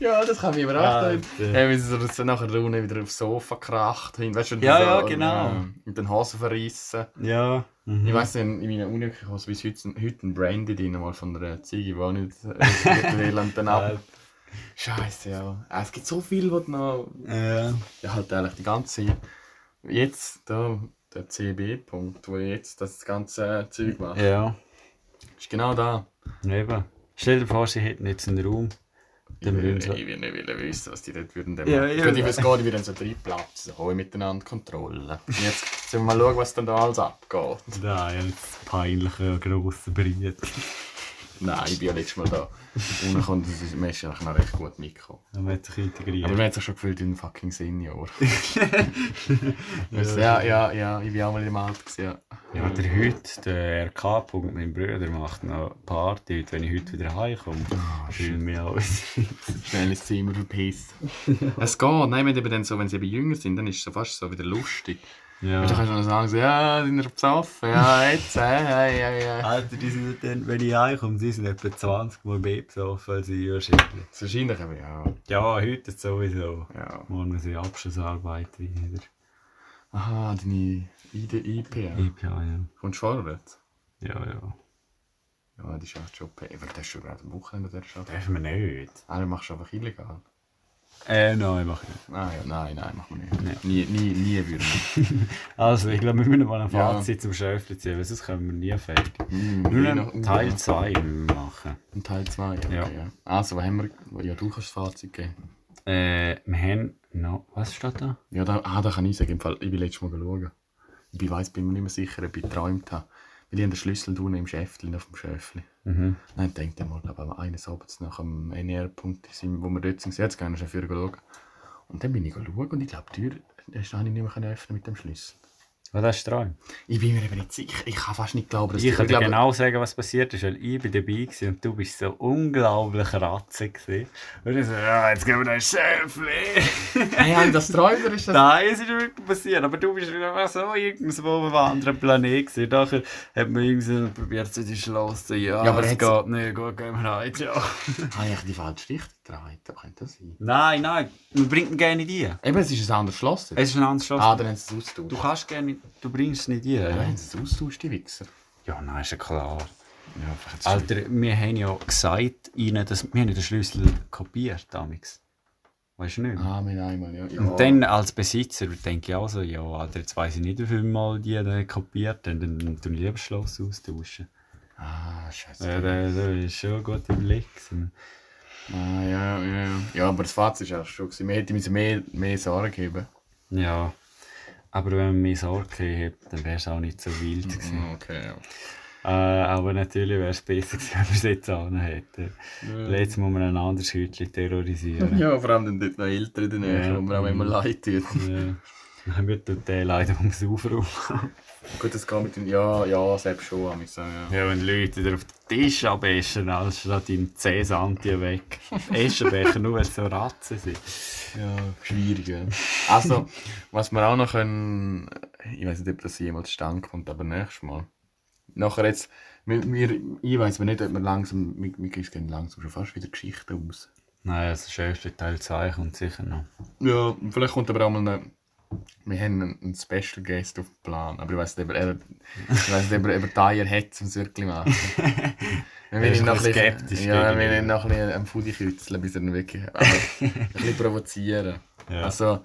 Ja, das kann mich überrascht haben. Alter. Ja, wie sie so, nachher unten wieder aufs Sofa gekracht haben. Weißt du, Ja, so, ja, genau. ja, mit den Hosen verrissen. ja. Mhm. Ich weiss nicht, in meiner Uni habe ich bis heute, heute ein Brandy drin, mal von einer Ziege, die auch nicht äh, will und dann ab. Scheiße, ja. Es gibt so viel, was noch. Ja. Ja, halt eigentlich die ganze. Jetzt, da, der CB-Punkt, wo jetzt das ganze Zeug macht. Ja, Ist genau da. eben. Stell dir vor, sie hätten jetzt einen Raum. Ich Dann will, ich will nicht wollen wissen, was die dort würden Ja, machen. ja. Ich weiß gar nicht, wie dann so drei Platz so miteinander Kontrolle. Und Jetzt sollen wir mal schauen, was dann da alles abgeht. Nein, jetzt peinliche, grosse Brille. Nein, ich bin ja letztes Mal da. Und dann kommt das ist, man ist noch recht gut mitgekommen. Dann wird sich integriert. Aber man hat sich schon gefühlt wie ein fucking Senior. ja, ja, ja, ich bin auch mal im gewesen, Ja. Ja, der heute, der RK-Punkt, mein Bruder, macht noch Party, heute, wenn ich heute wieder heimkomme. Ah, Fühle mich alles. Schnell ins Zimmer verpisst. es geht. Nein, wenn, eben dann so, wenn sie eben jünger sind, dann ist es so fast so wieder lustig. Ja. Du kannst noch sagen, so, ja, sind wir besoffen? Ja, jetzt, äh, ja, ja, ja. Alter, die sind dann, wenn ich heimkomme, die sind etwa 20 Mal mehr besoffen als ich wahrscheinlich. Wahrscheinlich eben, ja. Ja, heute sowieso. ja. Morgen muss ich Abschlussarbeit wieder. Aha, deine ID, IP. Ja. IPA, ja. Kommst du vorwärts? Ja, ja. Ja, das ist echt schon. Aber das ist schon gerade am Wochenende der schon. Dürfen wir nicht. Ah, du machst einfach illegal. Äh, nein, mach ich nicht. Ah, ja, nein, nein, machen wir nicht. Ja. Nie, nie, nie würden wir. Also, ich glaube, wir müssen mal ein Ja. Fazit zum Schöfli ziehen, weil sonst kommen wir nie fertig. Mm, Nur nach- Teil 2 müssen wir machen. Und Teil 2, okay, Ja. ja. Also, was haben wir? Ja, du kannst das Fazit geben. Äh, wir haben noch... Was steht da? Ja, da, ah, da kann ich sagen, im Fall, ich bin letztes Mal schauen. Ich weiss, bin mir nicht mehr sicher, ob ich geträumt habe. Weil ich habe den Schlüssel unten im Schäftchen auf dem Schöfli. Mhm. Nein, ich denke mal, aber eines Abends nach dem NR-Punkt, wo wir dort sind, jetzt gehen schon früher schauen. Und dann bin ich schauen und ich glaube, die Tür habe ich nicht mehr öffnen mit dem Schlüssel. Was hast du geträumt? Ich bin mir eben nicht sicher. Ich kann fast nicht glauben, dass Ich die- kann dir glaube- genau sagen, was passiert ist, weil ich bin dabei war und du bist so unglaublich ratzig. gewesen. Und ich so, ja, jetzt gehen wir da Schöfli. Hey, haben das träumt oder ist das... Nein, es ist wirklich passiert, aber du bist wieder so irgendwo auf einem anderen Planet gewesen. Nachher hat man irgendwie probiert, zu schlossen. Ja, Ja, aber es geht nicht, gut, gehen wir rein. Ja. Habe ich die falsche Richtung Aber könnte das sein? Nein, nein, man bringt ihn gerne in die. Eben, es ist ein anderes Schloss. Es ist ein anderes Schloss. Ah, dann haben sie es austauscht. Du kannst gerne, du bringst es nicht in. Ja, haben sie es austauscht, die Wichser. ja nein, ist ja klar. Ja, vielleicht Alter, wir haben ja gesagt, ihnen, dass, wir haben ja den Schlüssel kopiert damals. Weißt du nicht? Ah, mit einmal, ja. ja. Und dann als Besitzer denke ich auch so, ja, Alter, jetzt weiss ich nicht, wie viel Mal die den kopiert haben, dann dann tue ich lieber das Schloss austauschen. Ah, scheiße. Ja, das das ist schon gut überlegt. gewesen. Ah, ja, ja, ja. Ja, aber das Fazit war auch schon. gewesen. Wir hätten müssen mehr, mehr Sorge geben. Ja. Aber wenn man mehr Sorge gehabt hätte, dann wäre es auch nicht so wild gewesen. Mm, Okay, ja. Äh, aber natürlich wäre es besser gewesen, wenn wir es jetzt auch noch hätten. Letztes Mal muss man ein anderes Hütchen terrorisieren. Ja, vor allem dann dort noch Eltern in der Nähe, Ja. wo mir auch immer leid tut. Ja. Dann wird der leider ums Aufräumen. Gut, das geht mit den... Ja, ja, selbst schon, habe ich so, ja. Ja, wenn Leute dir auf den Tisch abeschen, anstatt in 10 Santi weg. Eschenbecher, nur weil sie so Ratzen sind. Ja, schwierig, ja. Also, was wir auch noch können... Ich weiß nicht, ob das jemals stand kommt, aber nächstes Mal. Nachher jetzt... Wir, wir, ich weiß nicht, ob wir langsam... Wir, wir gehen langsam schon fast wieder Geschichten aus. Nein, das schönste Teil 2 kommt sicher noch. Ja, vielleicht kommt aber auch mal eine... Wir haben einen, Special Guest auf dem Plan, aber ich weiß nicht, ob er, ich weiss nicht, ob er, er hat, um es wirklich machen. Wir ist ihn ein noch bisschen Ja, wir ihn noch ein bisschen am Fudi kützeln, bis er ihn wirklich... Aber ein bisschen provozieren. Ja. Also...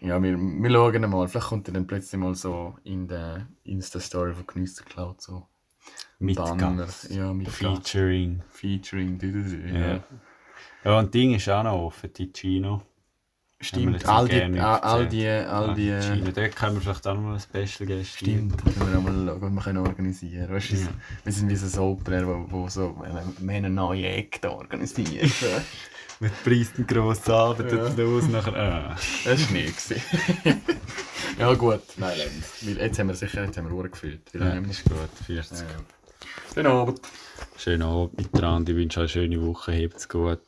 Ja, wir, wir schauen mal. Vielleicht kommt er dann plötzlich mal so in der Insta-Story von Genüsser Cloud so... Mit Banner. Gast. Ja, mit Gast. Featuring. Featuring. Du, du, Ja. ja. Ja, und Ding ist auch noch offen, Ticino. Stimmt, all die, all, all die, all die, Ah, China, dort können wir vielleicht auch mal ein Special Guest Stimmt, da können wir auch mal schauen, wir können organisieren. Weißt du, Ja. wir sind wie so ein Opener, wo, wo so, wir haben eine neue Ecke organisiert. Mit preisen grossen Abend Ja. ja. los nachher. Ah. das war nie. ja gut, nein. Weil Jetzt haben wir sicher jetzt haben wir Uhr gefüllt. Wie Ja, lange wir ist gut, 40. Ja. Schönen Abend. Schönen Abend miteinander, ich wünsche euch eine schöne Woche, habt's gut.